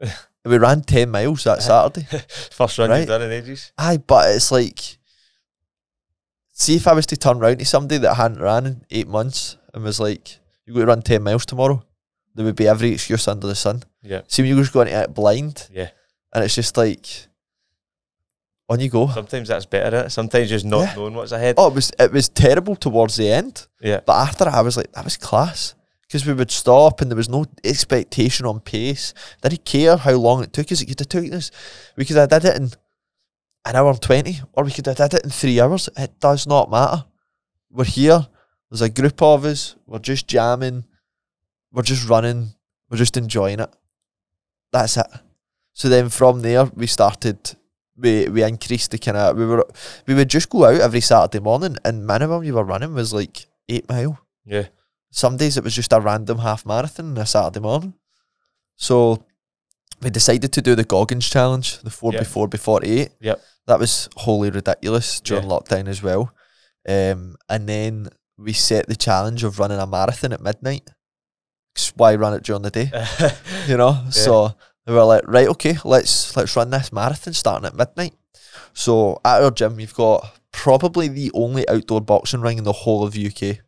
And we ran ten miles that Saturday.
first run
Right.
you've done in ages.
Aye, but it's like, see if I was to turn round to somebody that hadn't ran in eight months and was like, "You got to run ten miles tomorrow," there would be every excuse under the sun.
Yeah,
See when you just going into it blind,
yeah.
and it's just like, on you go.
Sometimes that's better. Sometimes just not
Yeah.
knowing what's ahead.
Oh, it was it was terrible towards the end,
Yeah,
but after I was like, that was class because we would stop and there was no expectation on pace. Didn't care how long it took us. It could have taken us. We could have did it in an hour and twenty, or we could have did it in three hours. It does not matter. We're here. There's a group of us. We're just jamming. We're just running. We're just enjoying it. That's it. So then from there we started we we increased the kind of we were we would just go out every Saturday morning and minimum you were running was like eight mile.
Yeah.
Some days it was just a random half marathon on a Saturday morning. So we decided to do the Goggins challenge, the four
Yep.
before before eight.
Yep.
That was wholly ridiculous during
Yeah.
lockdown as well. Um, and then we set the challenge of running a marathon at midnight. Why run it during the day? you know. So we were like, right, okay, let's let's run this marathon starting at midnight. So at our gym, we've got probably the only outdoor boxing ring in the whole of UK.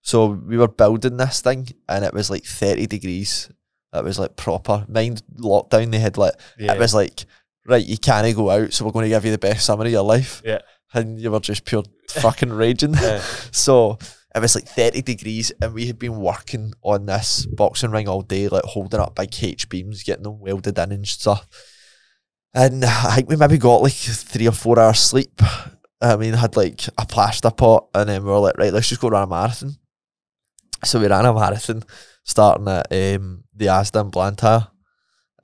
So we were building this thing, and it was like thirty degrees. It was like proper. Mind lockdown, they had like
yeah.
it was like right, you can't go out, so we're going to give you the best summer of your life.
Yeah.
and you were just pure fucking raging.
Yeah.
So it was like 30 degrees, and we had been working on this boxing ring all day, like holding up big H beams, getting them welded in and stuff. And I think we maybe got like three or four hours sleep. I mean, had like a plaster pot, and then we were like, right, let's just go run a marathon. So we ran a marathon starting at um, the Asda in Blantyre,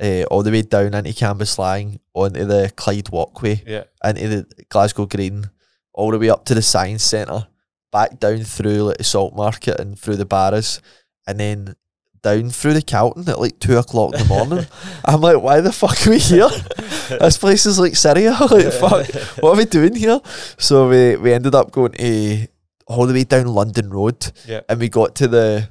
uh, all the way down into Cambuslang, onto the Clyde Walkway
yeah.
into the Glasgow Green, all the way up to the Science Centre, back down through like the Salt Market and through the Barras, and then down through the Calton at like two o'clock in the morning. I'm like, why the fuck are we here? this place is like Syria. like, fuck, what are we doing here? So we, we ended up going to all the way down London Road,
Yeah.
and we got to the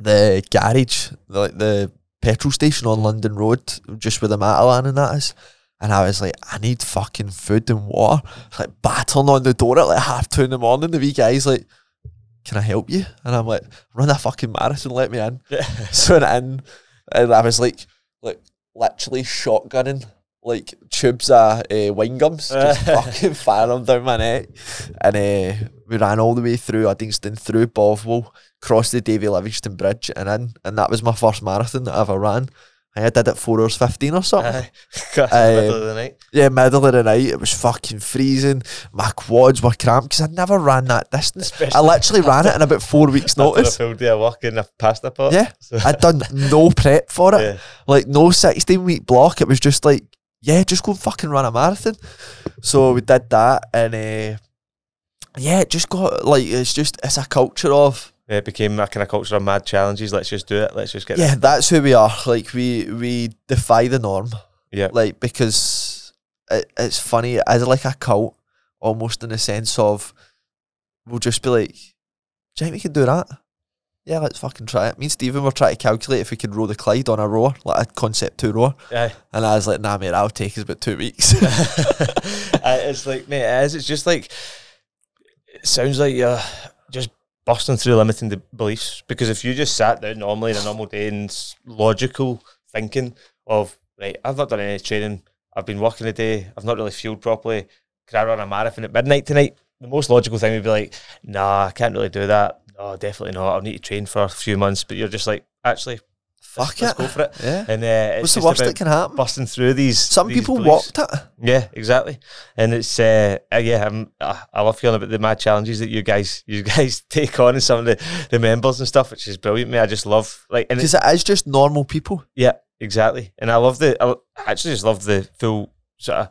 the garage, like the petrol station on London Road, just where the Matalan and that is. And I was like, I need fucking food and water. Like battering on the door at like half two in the morning. The wee guy's like, Can I help you? And I'm like, run a fucking marathon, let me in. so I went in and I was like like literally shotgunning like tubes of uh, wine gums, just fucking firing them down my neck. And uh, we ran all the way through Uddingston, through Bothwell, crossed the Davy Livingstone Bridge and in. And that was my first marathon that I ever ran. I I did it four hours fifteen or something.
Middle of the night.
Yeah, middle of the night. It was fucking freezing. My quads were cramped because I'd never ran that distance. I literally ran it in about four weeks'
after a
notice.
full day of work in a pasta pot.
Yeah,
So,
I'd done no prep for it.
yeah.
Like no sixteen week block. It was just like, yeah, just go fucking run a marathon. So we did that, and uh, yeah, it just got like it's just it's a culture of
It became a kind of culture of mad challenges. Let's just do it. Let's just get
yeah, that's who we are. Like we we defy the norm.
Yeah.
Like because it, it's funny as like a cult, almost in the sense of we'll just be like, do you think we can do that? Yeah, let's fucking try it. Me and Stephen were trying to calculate if we could row the Clyde on a rower, like a concept two rower.
Yeah.
And I was like, nah, mate, that'll take us about two weeks.
Uh, it's like, mate, it is. It's just like, it sounds like you're busting through limiting the beliefs. Because if you just sat there normally in a normal day and logical thinking of, right, I've not done any training, I've been working a day, I've not really fueled properly, could I run a marathon at midnight tonight? The most logical thing would be like, nah, I can't really do that. No, definitely not. I'll need to train for a few months. But you're just like, actually,
Fuck
let's
it.
go for it.
Yeah.
And uh, it's
What's the worst that can happen?
busting through these.
Some
these
people
beliefs.
walked it.
Yeah, exactly. And it's uh, yeah, I'm, I I love hearing about the mad challenges that you guys you guys take on and some of the, the members and stuff, which is brilliant. Me, I just love like
Because it is just normal people.
yeah, exactly. And I love the I actually just love the full sort of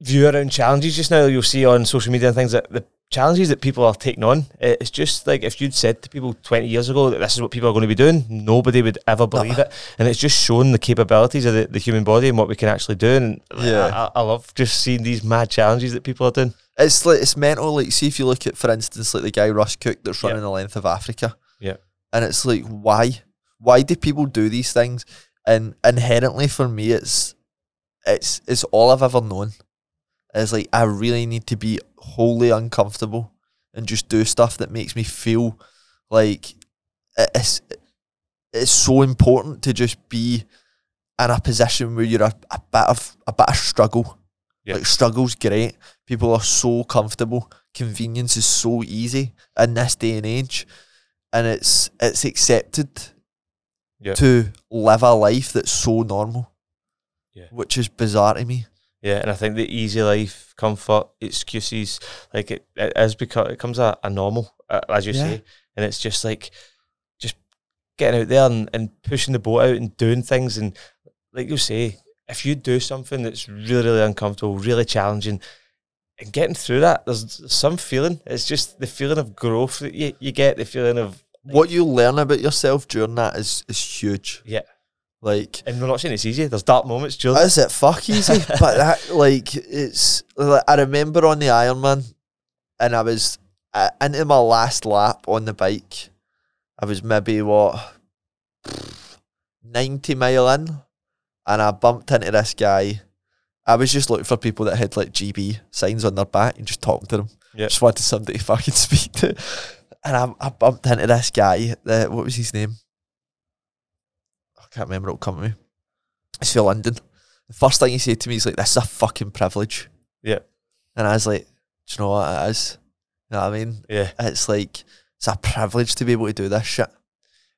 view around challenges just now. You'll see on social media and things that the challenges that people are taking on. It's just like if you'd said to people twenty years ago that this is what people are going to be doing, nobody would ever believe it. And it's just showing the capabilities of the, the human body and what we can actually do. And
Yeah.
I, I, love just seeing these mad challenges that people are doing.
It's like it's mental. Like, see if you look at, for instance, like the guy Russ Cook that's running the length of Africa.
Yeah.
And it's like, why? Why do people do these things? And inherently, for me, it's it's it's all I've ever known. It's like I really need to be wholly uncomfortable and just do stuff that makes me feel like it's it's so important to just be in a position where you're a, a bit of a bit of struggle.
Yeah.
Like struggle's great. People are so comfortable. Convenience is so easy in this day and age. and it's it's accepted
Yeah.
to live a life that's so normal.
Yeah.
Which is bizarre to me.
Yeah, and I think the easy life, comfort, excuses, like it, it is because it comes a, a normal, uh, as you
Yeah.
say, and it's just like just getting out there and, and pushing the boat out and doing things, and like you say, if you do something that's really really uncomfortable, really challenging, and getting through that, there's some feeling. It's just the feeling of growth that you, you get, the feeling of
What you learn about yourself during that is is huge.
yeah.
Like
And we're not saying it's easy. There's dark moments, Jules.
is it fuck easy? but that like it's like, I remember on the Ironman and I was uh, into my last lap on the bike. I was maybe what ninety mile in, and I bumped into this guy. I was just looking for people that had like GB signs on their back and just talking to them.
Yeah.
Just wanted somebody to fucking speak to. And I, I bumped into this guy. What was his name? I can't remember. It'll come to me. It's for London. The first thing he said to me is like, "This is a fucking privilege."
Yeah.
And I was like, "Do you know what it is?" You know what I mean?
yeah.
It's like it's a privilege to be able to do this shit.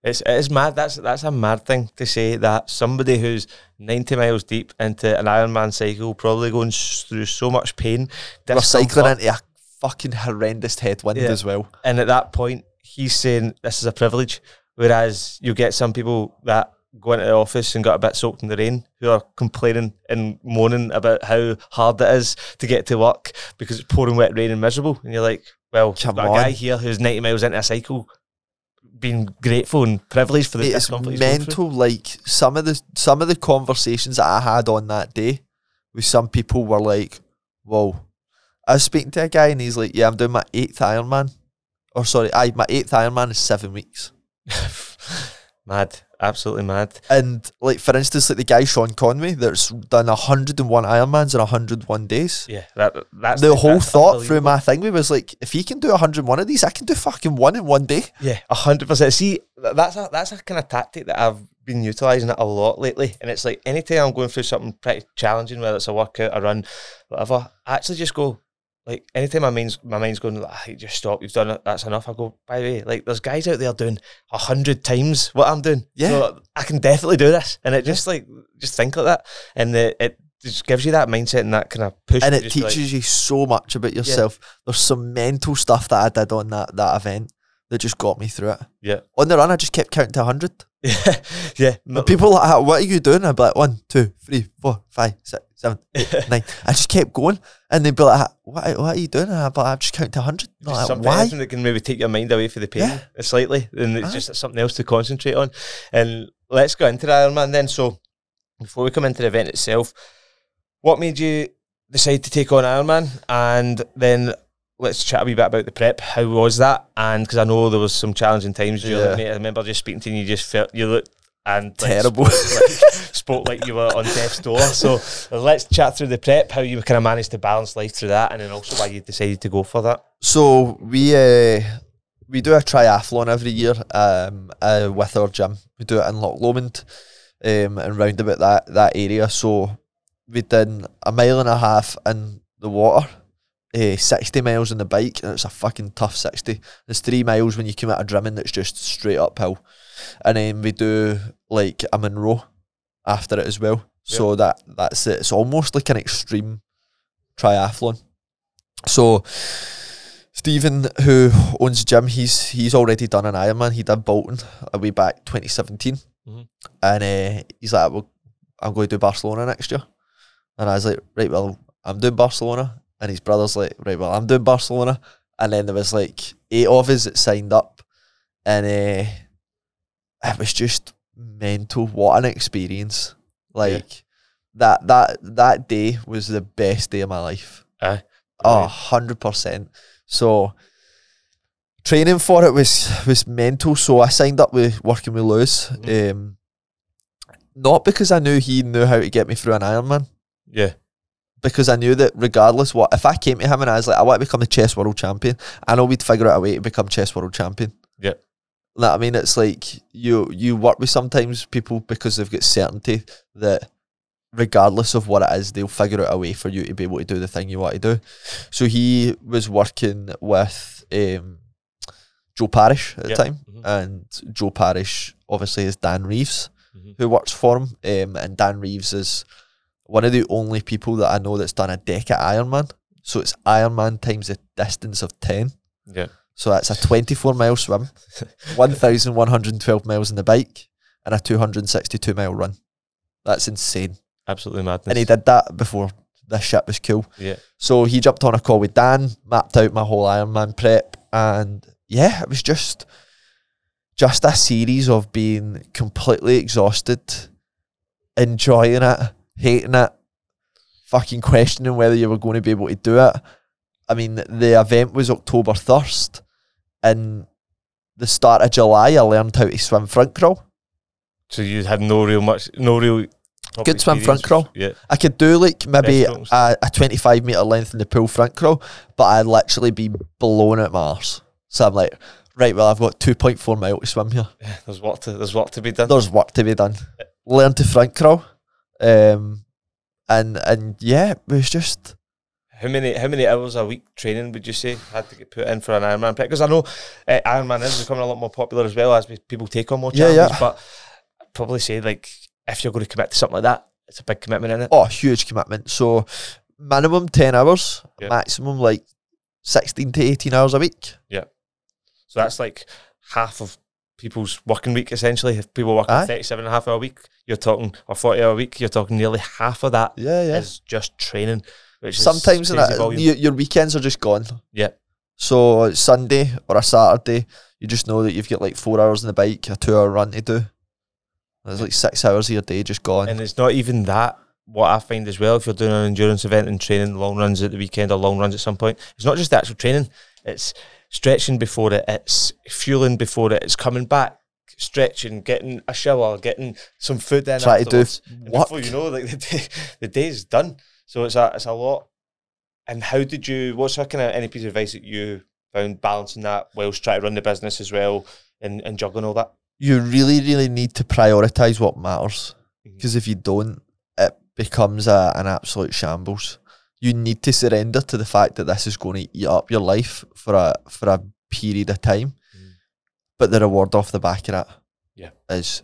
It's it is mad. That's that's a mad thing to say that somebody who's ninety miles deep into an Ironman cycle, probably going s- through so much pain,
We're cycling
discomfort,
into a fucking horrendous headwind
Yeah.
as well.
and at that point, he's saying this is a privilege. Whereas you get some people that go into the office and got a bit soaked in the rain, who are complaining and moaning about how hard it is to get to work because it's pouring wet rain and miserable, and you're like, well,
Come
got a guy here who's ninety miles into a cycle. Being grateful and privileged for the
It's
discomfort he's going through.
mental. Like some of the some of the conversations that I had on that day with some people were like, "Whoa." I was speaking to a guy and he's like, "Yeah, I'm doing my eighth Ironman." Or sorry, I my eighth Ironman is seven weeks.
mad, absolutely mad.
And like for instance, like the guy Sean Conway that's done hundred and one Ironmans in hundred and one days.
Yeah, that that's
the whole
that's
thought through my thing was like, if he can do 101 of these, I can do fucking one in one day.
Yeah, a hundred percent. See, that's a that's a kind of tactic that I've been utilising it a lot lately. And it's like anytime I'm going through something pretty challenging, whether it's a workout, a run, whatever, I actually just go like anytime my mind's my mind's going, ah, just stop, you've done it, that's enough. I go, by the way, like there's guys out there doing a hundred times what I'm doing.
Yeah.
So I can definitely do this. And it just like just think like that. And the, it just gives you that mindset and that kind of push.
And it
be like,
teaches you so much about yourself. There's some mental stuff that I did on that, that event that just got me through it.
Yeah.
On the run, I just kept counting to 100.
yeah, yeah.
But people like, "Ah, what are you doing? I'd be like, one, two, three, four, five, six, seven, eight, nine. I just kept going. And they'd be like, "Ah, what, what are you doing? And I'd be like, I'm just counting to 100.
Just
Like,
something,
why?
that can maybe take your mind away from the pain
Yeah.
slightly, and it's just something else to concentrate on. And let's go into the Ironman then. So, before we come into the event itself, what made you decide to take on Ironman? And then let's chat a wee bit about the prep. How was that? And because I know there was some challenging times during
Yeah.
it, mate. I remember just speaking to you, you just felt you looked and like,
Terrible.
spoke, like, spoke like you were on death's door. So let's chat through the prep, how you kind of managed to balance life through that, and then also why you decided to go for that.
So we uh, we do a triathlon every year um, uh, with our gym. We do it in Loch Lomond um, and round about that that area. So we did a mile and a half in the water, uh, sixty miles on the bike, and it's a fucking tough sixty. There's three miles when you come out of Drymen that's just straight uphill, and then we do like a Munro after it as well. So that that's it. It's almost like an extreme triathlon. So Stephen, who owns gym, he's he's already done an Ironman. He did Bolton a way back 2017,
Mhm.
and uh, he's like, "Well, I'm going to do Barcelona next year." And I was like, "Right, well, I'm doing Barcelona," and his brother's like, "Right, well, I'm doing Barcelona," and then there was like eight of us that signed up, and uh, it was just mental. What an experience! Like that that that day was the best day of my life.
Aye.
Oh, 100%. So training for it was was mental. So I signed up with working with Lewis.
Mhm.
Um, not because I knew he knew how to get me through an Ironman,
Yeah.
Because I knew that regardless what, if I came to him and I was like, I want to become the chess world champion, I know we'd figure out a way to become chess world champion.
Yeah.
Like, I mean, it's like you you work with sometimes people because they've got certainty that regardless of what it is, they'll figure out a way for you to be able to do the thing you want to do. So he was working with um, Joe Parish at
Yep.
the time,
Mhm.
and Joe Parish obviously is Dan Reeves
Mhm.
who works for him, um, and Dan Reeves is one of the only people that I know that's done a Deca Ironman. So it's Ironman times the distance of ten.
Yeah.
So that's a 24 mile swim, 1,112 miles in the bike, and a 262 mile run. That's insane.
Absolutely madness.
And he did that before this shit was cool.
Yeah.
So he jumped on a call with Dan, mapped out my whole Ironman prep, and yeah, it was just just a series of being completely exhausted, enjoying it, hating it, fucking questioning whether you were going to be able to do it. I mean, the event was October 1st, and the start of July, I learned how to swim front crawl.
So you had no real much, no real
Good swim front crawl.
Yeah.
I could do like maybe a, a 25 metre length in the pool front crawl, but I'd literally be blown at Mars. So I'm like, right, well, I've got 2.4 mile to swim here.
Yeah, There's work to there's work to be done.
There's work to be done. Learn to front crawl. Um, and and yeah, it was just
How many how many hours a week training would you say had to get put in for an Ironman? Because I know uh, Ironman is becoming a lot more popular as well as people take on more
challenges. Yeah,
yeah. But I'd probably say like if you're going to commit to something like that, it's a big commitment in it.
oh, a huge commitment. So minimum 10 hours,
Yeah.
maximum like 16 to 18 hours a week. Yeah.
So that's like half of people's working week essentially. If people work
Aye.
37 and a half hour week, you're talking or 40 hour week, you're talking nearly half of that Yeah,
yeah.
is just training. Which
Sometimes
is
in
crazy
a,
volume.
your, your weekends are just gone.
Yeah.
So Sunday or a Saturday, you just know that you've got like four hours on the bike, a two hour run to do. There's like six hours of your day just gone.
And it's not even that. What I find as well, if you're doing an endurance event and training long runs at the weekend or long runs at some point, it's not just the actual training. It's stretching before it. It's fueling before it. It's coming back, stretching, getting a shower, getting some food in.
Try to do.
And before you know, like the day, the day's done. So it's a it's a lot. And how did you? What's kind of any piece of advice that you found balancing that whilst trying to run the business as well and, and juggling all that?
you really, really need to prioritize what matters.
Mm-hmm.
Because if you don't, it becomes a, an absolute shambles. You need to surrender to the fact that this is going to eat up your life for a for a period of time.
Mm.
But the reward off the back of that
Yeah.
is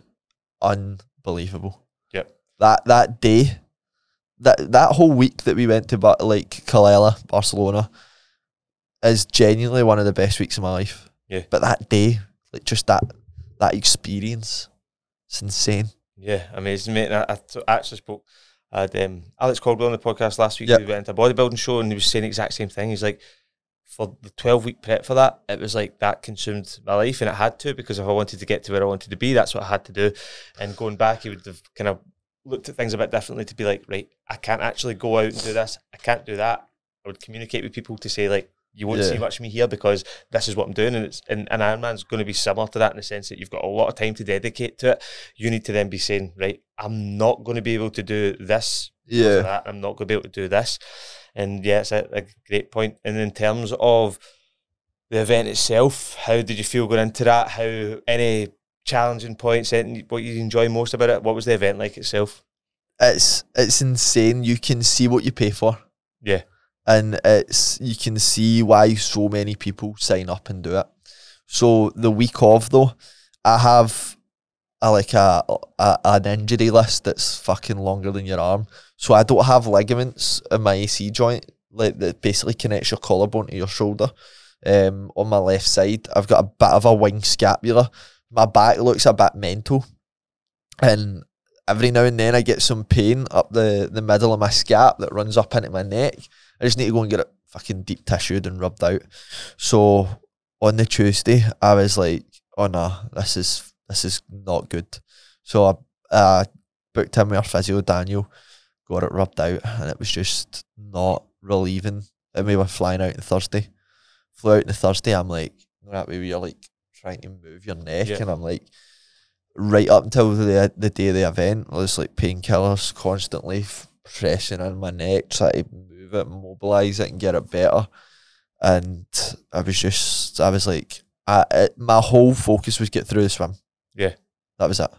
unbelievable.
Yep.
That that day, that that whole week that we went to but like Calella, Barcelona, is genuinely one of the best weeks of my life.
Yeah.
But that day, like just that that experience, it's insane.
Yeah, amazing, mate. I, I t- actually spoke. I had um, Alex Caldwell on the podcast last week.
Yep.
We went to a bodybuilding show and he was saying the exact same thing. He's like, for the 12 week prep for that, it was like that consumed my life and it had to because if I wanted to get to where I wanted to be, that's what I had to do. And going back, he would have kind of looked at things a bit differently to be like, right, I can't actually go out and do this. I can't do that. I would communicate with people to say, like, you won't see much of me here because this is what I'm doing. And it's and, and Ironman's going to be similar to that in the sense that you've got a lot of time to dedicate to it. You need to then be saying, right, I'm not going to be able to do this
Yeah.
that. I'm not going to be able to do this. And yeah, it's a, a great point. And in terms of the event itself, how did you feel going into that? How any challenging points? Anything, what you enjoy most about it? What was the event like itself?
It's it's insane. You can see what you pay for.
Yeah.
And it's you can see why so many people sign up and do it. So the week of though, I have a, like a, a an injury list that's fucking longer than your arm. So I don't have ligaments in my AC joint, like that basically connects your collarbone to your shoulder. Um, on my left side, I've got a bit of a wing scapula. My back looks a bit mental, and every now and then I get some pain up the, the middle of my scap that runs up into my neck. I just need to go and get it fucking deep tissued and rubbed out. So on the Tuesday, I was like, "Oh no, this is this is not good." So I uh, booked in with our physio Daniel, got it rubbed out, and it was just not relieving. And we were flying out on Thursday. Flew out on Thursday. I'm like, that way you're like trying to move your neck,
Yeah.
and I'm like, right up until the the day of the event, I was like painkillers constantly f- pressing on my neck, trying to it, mobilize it, and get it better. And I was just, I was like, I, it, my whole focus was get through the swim.
Yeah.
that was it.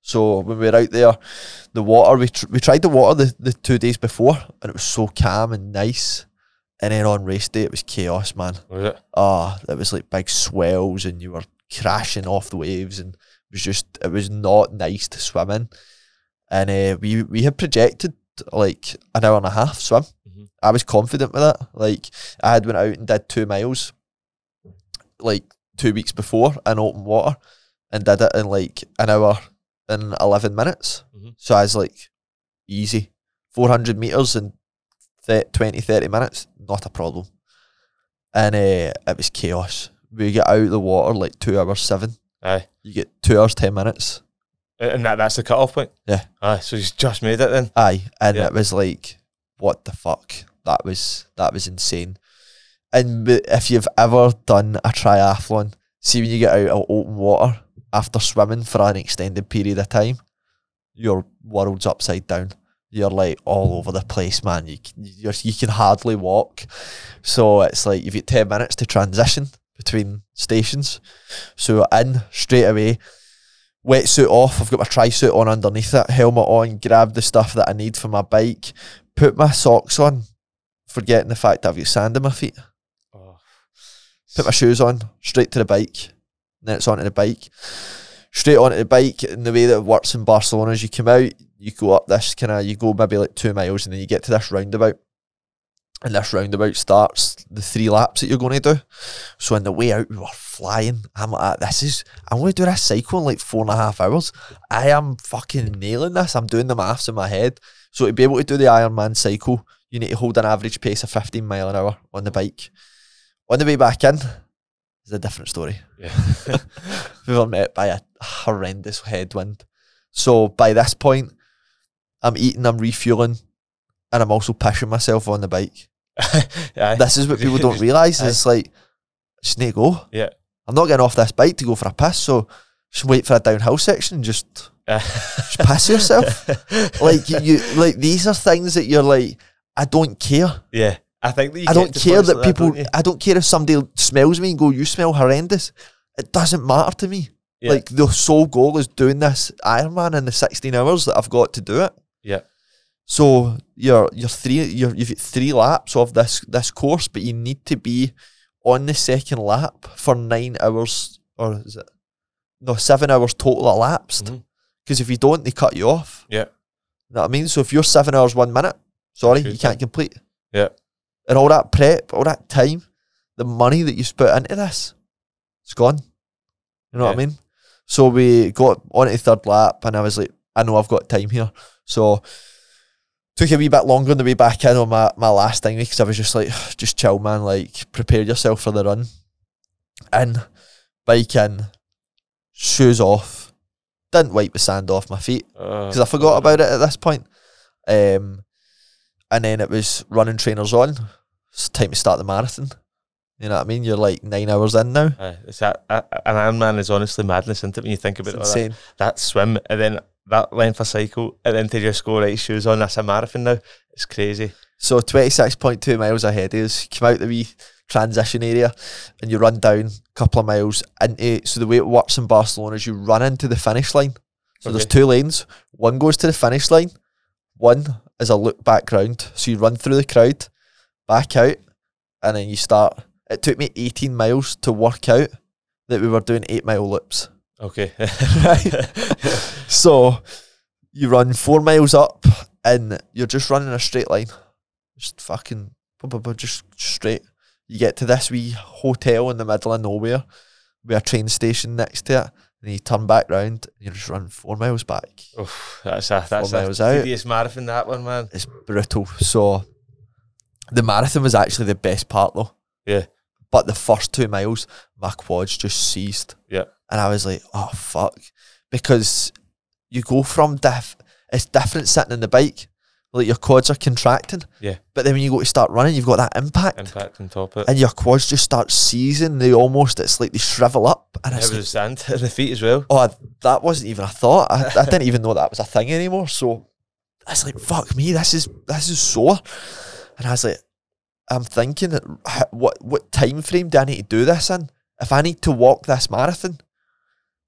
So when we were out there, the water we tr- we tried the water the, the two days before, and it was so calm and nice. And then on race day, it was chaos, man.
Was it?
Ah, it was like big swells, and you were crashing off the waves, and it was just it was not nice to swim in. And uh, we we had projected like an hour and a half swim. I was confident with it. Like I had went out and did two miles, like two weeks before in open water, and did it in like an hour and eleven minutes.
Mhm.
So I was like, easy, four hundred meters in th- 20, 30 minutes, not a problem. And uh, it was chaos. We get out of the water like two hours seven.
Aye.
You get two hours ten minutes.
And that, that's the cut off point?
Yeah.
Aye, so he's just made it then?
Aye, and
Yeah.
it was like, what the fuck? That was that was insane. And if you've ever done a triathlon, see when you get out of open water after swimming for an extended period of time, your world's upside down. You're like all over the place, man. You you're, you can hardly walk, so it's like you've got ten minutes to transition between stations. So in straight away, wetsuit off. I've got my tri suit on underneath it, helmet on, grab the stuff that I need for my bike, put my socks on, forgetting the fact that I've got sand in my feet.
Oh.
Put my shoes on, straight to the bike. Then it's onto the bike. Straight onto the bike. And the way that it works in Barcelona is you come out, you go up this kind of, you go maybe like two miles, and then you get to this roundabout. And this roundabout starts the three laps that you're going to do. So on the way out, we were flying. I'm like, this is, I'm going to do this cycle in like four and a half hours. I am fucking nailing this. I'm doing the maths in my head. So to be able to do the Ironman cycle, you need to hold an average pace of 15 mile an hour on the bike. On the way back in, it's a different story.
Yeah.
We were met by a horrendous headwind. So by this point, I'm eating, I'm refueling, and I'm also pushing myself on the bike. This is what people don't realise. It's like, just need to go.
Yeah.
I'm not getting off this bike to go for a piss, so just wait for a downhill section and just just piss yourself. like you like these are things that you're like, I don't care.
yeah. I think that you
I don't care that
like
people.
don't?
I don't care if somebody smells me and go, "You smell horrendous." It doesn't matter to me.
Yeah.
Like the sole goal is doing this Ironman in the 16 hours that I've got to do it.
Yeah.
So you're you're three you're, you've got three laps of this this course, but you need to be on the second lap for nine hours or is it no seven hours total elapsed.
Mm-hmm.
Because if you don't, they cut you off.
Yeah.
You know what I mean? So if you're seven hours one minute, sorry, you can't complete.
Yeah.
And all that prep, all that time, the money that you put into this, it's gone. You know what I mean? So we got on to third lap, and I was like, I know I've got time here. So took a wee bit longer on the way back in on my, my last thing because I was just like, just chill, man. Like, prepare yourself for the run. In, bike in, shoes off. Didn't wipe the sand off my feet
Uh,
because I forgot about it at this point. Um, and then it was running trainers on. It's time to start the marathon. You know what I mean? You're like nine hours in now.
Aye, it's that, uh, an Ironman is honestly madness, isn't it? When you think
It's
about it, like that, that swim and then that length of cycle, and then to just go right shoes on, that's a marathon now. It's crazy.
So 26.2 miles ahead is. Come out the wee transition area and you run down a couple of miles into. So the way it works in Barcelona is you run into the finish line. So there's two lanes. One goes to the finish line. One is a loop back round. So you run through the crowd, back out, and then you start. It took me 18 miles to work out that we were doing eight mile loops.
Okay.
Right. So you run four miles up and you're just running a straight line. Just fucking just straight. You get to this wee hotel in the middle of nowhere with a train station next to it. And you turn back round and you just run four miles back.
Oof, that's a that's
Four
a
miles out.
tedious marathon. That one, man.
It's brutal. So the marathon was actually the best part though.
Yeah.
But the first two miles, my quads just seized.
Yeah.
And I was like, oh fuck. Because you go from diff it's different sitting in the bike. Like your quads are contracting.
Yeah.
But then when you go to start running, you've got that impact.
Impact on top of it.
and your quads just start seizing. They almost it's like they shrivel up. And
It
it's
was
like,
sand at the feet as well.
oh, that wasn't even a thought. I, I didn't even know that was a thing anymore. So it's like, fuck me, this is this is sore. And I was like, I'm thinking, that what what time frame do I need to do this in? If I need to walk this marathon,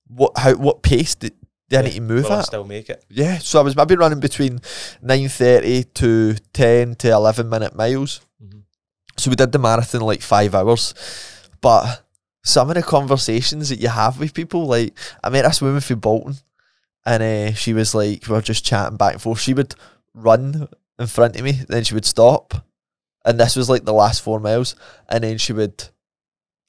what how what pace do, need to move
Will still make it?
Yeah, so I was maybe running between nine thirty to ten to eleven minute miles
Mhm.
So we did the marathon like five hours, but some of the conversations that you have with people, like I met this woman from Bolton, and uh, she was like, we were just chatting back and forth. She would run in front of me, then she would stop, and this was like the last four miles, and then she would,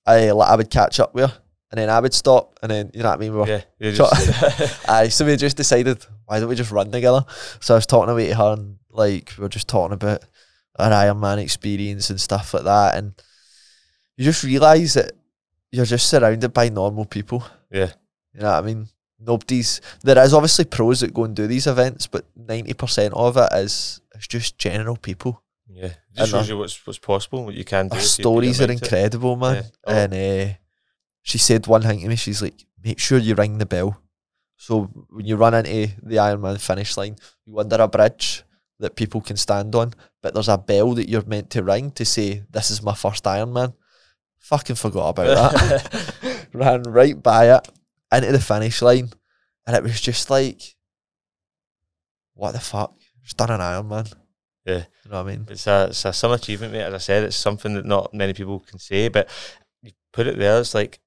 I I would catch up with her, and then I would stop, and then you know what I mean. We were,
Yeah, just,
Aye, so we just decided why don't we just run together? So I was talking away to her, and like we were just talking about our Ironman experience and stuff like that, and you just realise that you're just surrounded by normal people.
Yeah.
you know what I mean. Nobody's there is obviously pros that go and do these events, but ninety percent of it is it's just general people.
yeah, it
And
just
our-
shows you what's what's possible, what you can do.
Our
if you put
stories are incredible, man.
Yeah. Oh.
And uh, she said one thing to me. She's like, "Make sure you ring the bell." So when you run into the Ironman finish line, you under a bridge that people can stand on, but there's a bell that you're meant to ring to say, "This is my first Ironman." Fucking forgot about that. Ran right by it into the finish line, and it was just like, "What the fuck?" Just done an Ironman.
Yeah.
you know what I mean.
It's a it's a some achievement, mate. As I said, it's something that not many people can say, but you put it there. It's like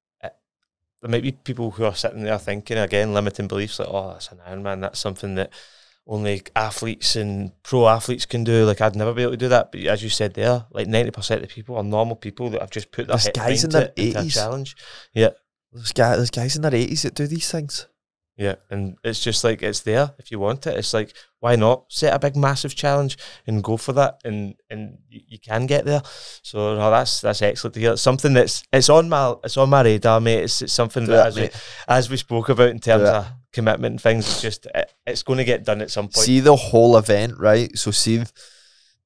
there might be people who are sitting there thinking again, limiting beliefs like, oh, that's an Ironman. That's something that only athletes and pro athletes can do. Like I'd never be able to do that. But as you said there, like ninety percent of people are normal people that have just put their
There's guys in their
it- into a
80s.
challenge. Yeah,
There's guys, there's guys in their eighties that do these things.
Yeah, and it's just like it's there if you want it. It's like why not set a big massive challenge and go for that, and and you, you can get there. So no, that's that's excellent to hear. It's something that's it's on my it's on my radar, mate. It's, it's something
Do
that
it,
as we as we spoke about in terms of commitment and things, it's just it, it's going to get done at some point.
See the whole event, right? So see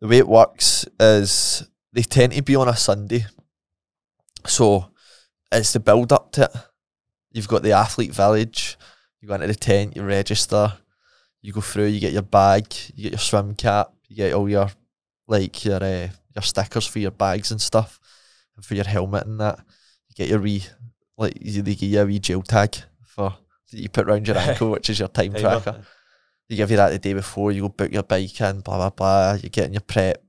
the way it works is they tend to be on a Sunday. So it's the build up to it. You've got the athlete village, you go into the tent, you register, you go through, you get your bag, you get your swim cap, you get all your like your uh, your stickers for your bags and stuff, and for your helmet and that. You get your wee like you, they give you a wee gel tag for that you put round your ankle, which is your time tracker. They give you that the day before. You go book your bike in, blah blah blah. You're getting your prep,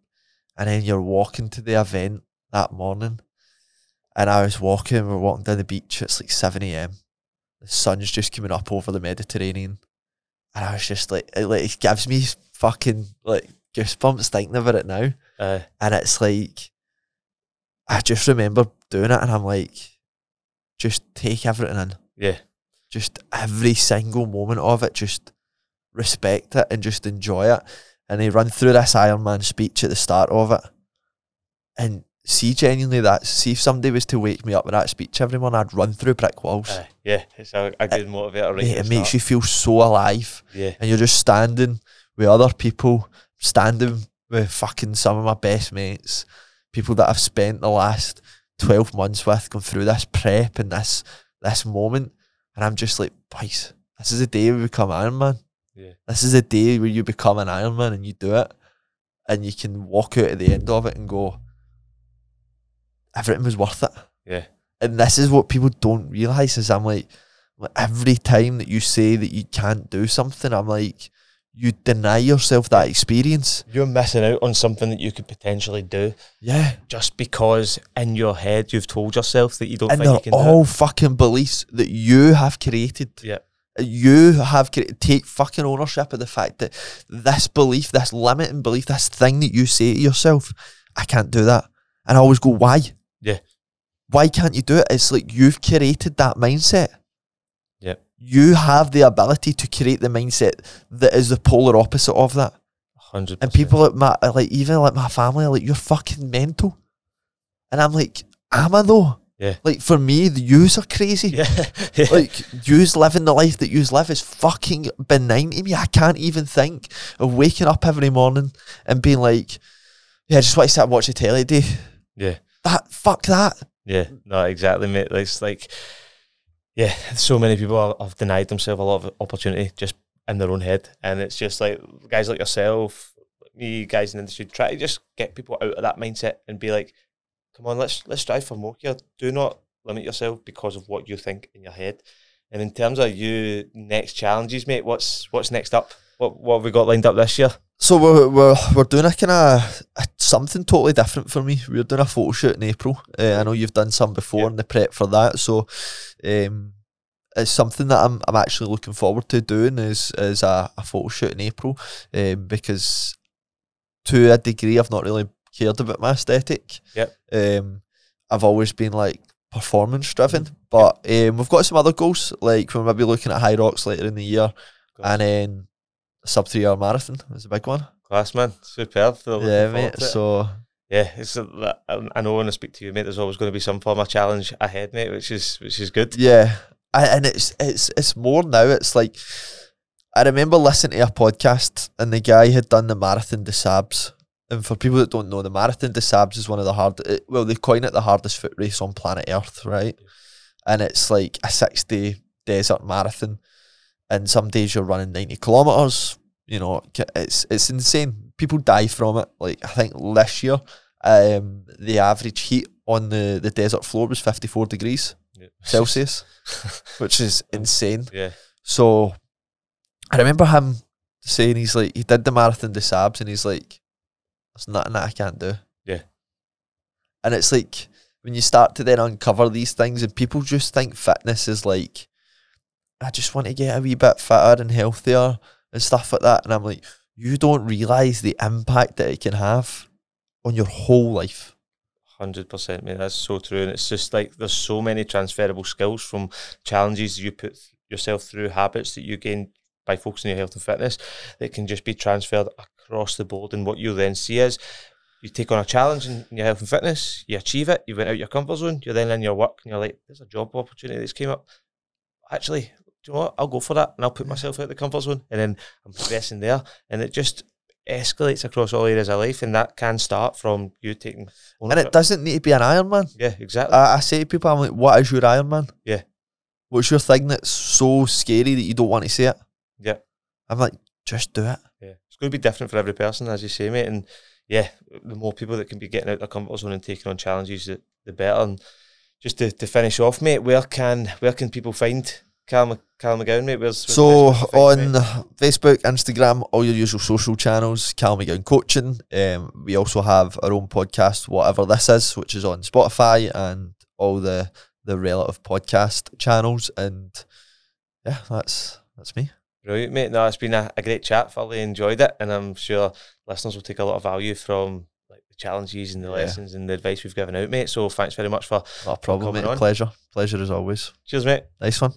and then you're walking to the event that morning. And I was walking. We're walking down the beach. It's like seven a.m. The sun's just coming up over the Mediterranean, and I was just like, it, like it gives me fucking like goosebumps thinking about it now.
Uh,
And it's like, I just remember doing it, and I'm like, just take everything in
yeah,
just every single moment of it, just respect it and just enjoy it. And they run through this Iron Man speech at the start of it. And see genuinely that see if somebody was to wake me up with that speech every morning, I'd run through brick walls.
uh, yeah. It's a, a good motivator. Right
Mate, it makes you feel so alive.
Yeah,
And you're just standing with other people, standing with fucking some of my best mates, people that I've spent the last twelve months with, going through this prep and this this moment. And I'm just like, boys, this is the day we become Iron Man.
yeah.
This is the day where you become an Iron Man and you do it. And you can walk out at the end of it and go, everything was worth it.
Yeah.
And this is what people don't realise is I'm like, every time that you say that you can't do something, I'm like, you deny yourself that experience.
You're missing out on something that you could potentially do
Yeah.
just because in your head you've told yourself that you don't
And
think you can do it.
all fucking beliefs that you have created.
Yeah.
You have cre- take fucking ownership of the fact that this belief, this limiting belief, this thing that you say to yourself, I can't do that. And I always go, why?
Yeah.
Why can't you do it? It's like you've created that mindset.
Yep.
You have the ability to create the mindset that is the polar opposite of that.
Hundred
And people like my like even like my family are like, You're fucking mental. And I'm like, Am I though?
Yeah.
Like for me, the yous are crazy.
yeah, yeah.
Like yous living the life that yous live is fucking benign to me. I can't even think of waking up every morning and being like, Yeah, I just want to sit and watch the telly day.
yeah.
That fuck that.
Yeah, no, exactly, mate. It's like, yeah, so many people have denied themselves a lot of opportunity just in their own head, and it's just like guys like yourself, me, guys in the industry, try to just get people out of that mindset and be like, come on, let's let's strive for more here. Do not limit yourself because of what you think in your head. And in terms of you next challenges, mate, what's what's next up? What what have we got lined up this year?
So we're we're, we're doing a kind of something totally different for me. We're doing a photo shoot in April. Uh, I know you've done some before
Yeah.
in the prep for that, so um, it's something that I'm I'm actually looking forward to doing is is a, a photo shoot in April um, because to a degree I've not really cared about my aesthetic.
Yep.
Um, I've always been like performance driven, but um, we've got some other goals like we're maybe looking at Hyrox later in the year, and then sub three hour marathon is a big one.
Class man, superb.
Yeah, mate.
it.
So
yeah, it's a, I know when I speak to you, mate. There's always going to be some form of challenge ahead, mate, which is which is good.
yeah, I, and it's it's it's more now. It's like I remember listening to a podcast and the guy had done the marathon des Sables. And for people that don't know, the marathon des Sables is one of the hard. It, well, they coin it the hardest foot race on planet Earth, right? And it's like a six-day desert marathon, and some days you're running ninety kilometers. You know, it's it's insane. People die from it. Like I think this year, um, the average heat on the the desert floor was fifty-four degrees
Yeah.
Celsius, which is insane.
yeah,
So I remember him saying he's like he did the marathon des Sables and he's like, There's nothing that I can't do.
Yeah.
And it's like when you start to then uncover these things and people just think fitness is like I just want to get a wee bit fitter and healthier and stuff like that. And I'm like, you don't realise the impact that it can have on your whole life.
hundred percent, mate. That's so true, and it's just like there's so many transferable skills from challenges you put yourself through, habits that you gain by focusing on your health and fitness that can just be transferred across the board. And what you'll then see is you take on a challenge in your health and fitness, you achieve it, you went out your comfort zone, you're then in your work, and you're like, "There's a job opportunity that's came up. Actually, do you know what? I'll go for that, and I'll put myself out of the comfort zone, and then I'm progressing there, and it just escalates across all areas of life, and that can start from you taking.
And it doesn't need to be an Ironman.
Yeah, exactly.
I, I say to people, I'm like, what is your Ironman?
Yeah.
What's your thing that's so scary that you don't want to see it?
yeah,
I'm like, just do it.
yeah. It's going to be different for every person, as you say, mate. And yeah, the more people that can be getting out of their comfort zone and taking on challenges, the, the better. And just to, to finish off, mate, where can where can people find Cal, Cal McGowan, mate?
So
best way to find you,
on
mate?
Facebook, Instagram, all your usual social channels, Cal McGowan Coaching. Um, we also have our own podcast, whatever this is, which is on Spotify and all the the relative podcast channels. And yeah, that's that's me.
Brilliant, mate. No, it's been a, a great chat. Thoroughly enjoyed it, and I'm sure listeners will take a lot of value from like the challenges and the
Yeah.
lessons and the advice we've given out, mate. So thanks very much for
Not a problem,
coming
mate.
on.
Pleasure. Pleasure as always.
cheers, mate.
Nice one.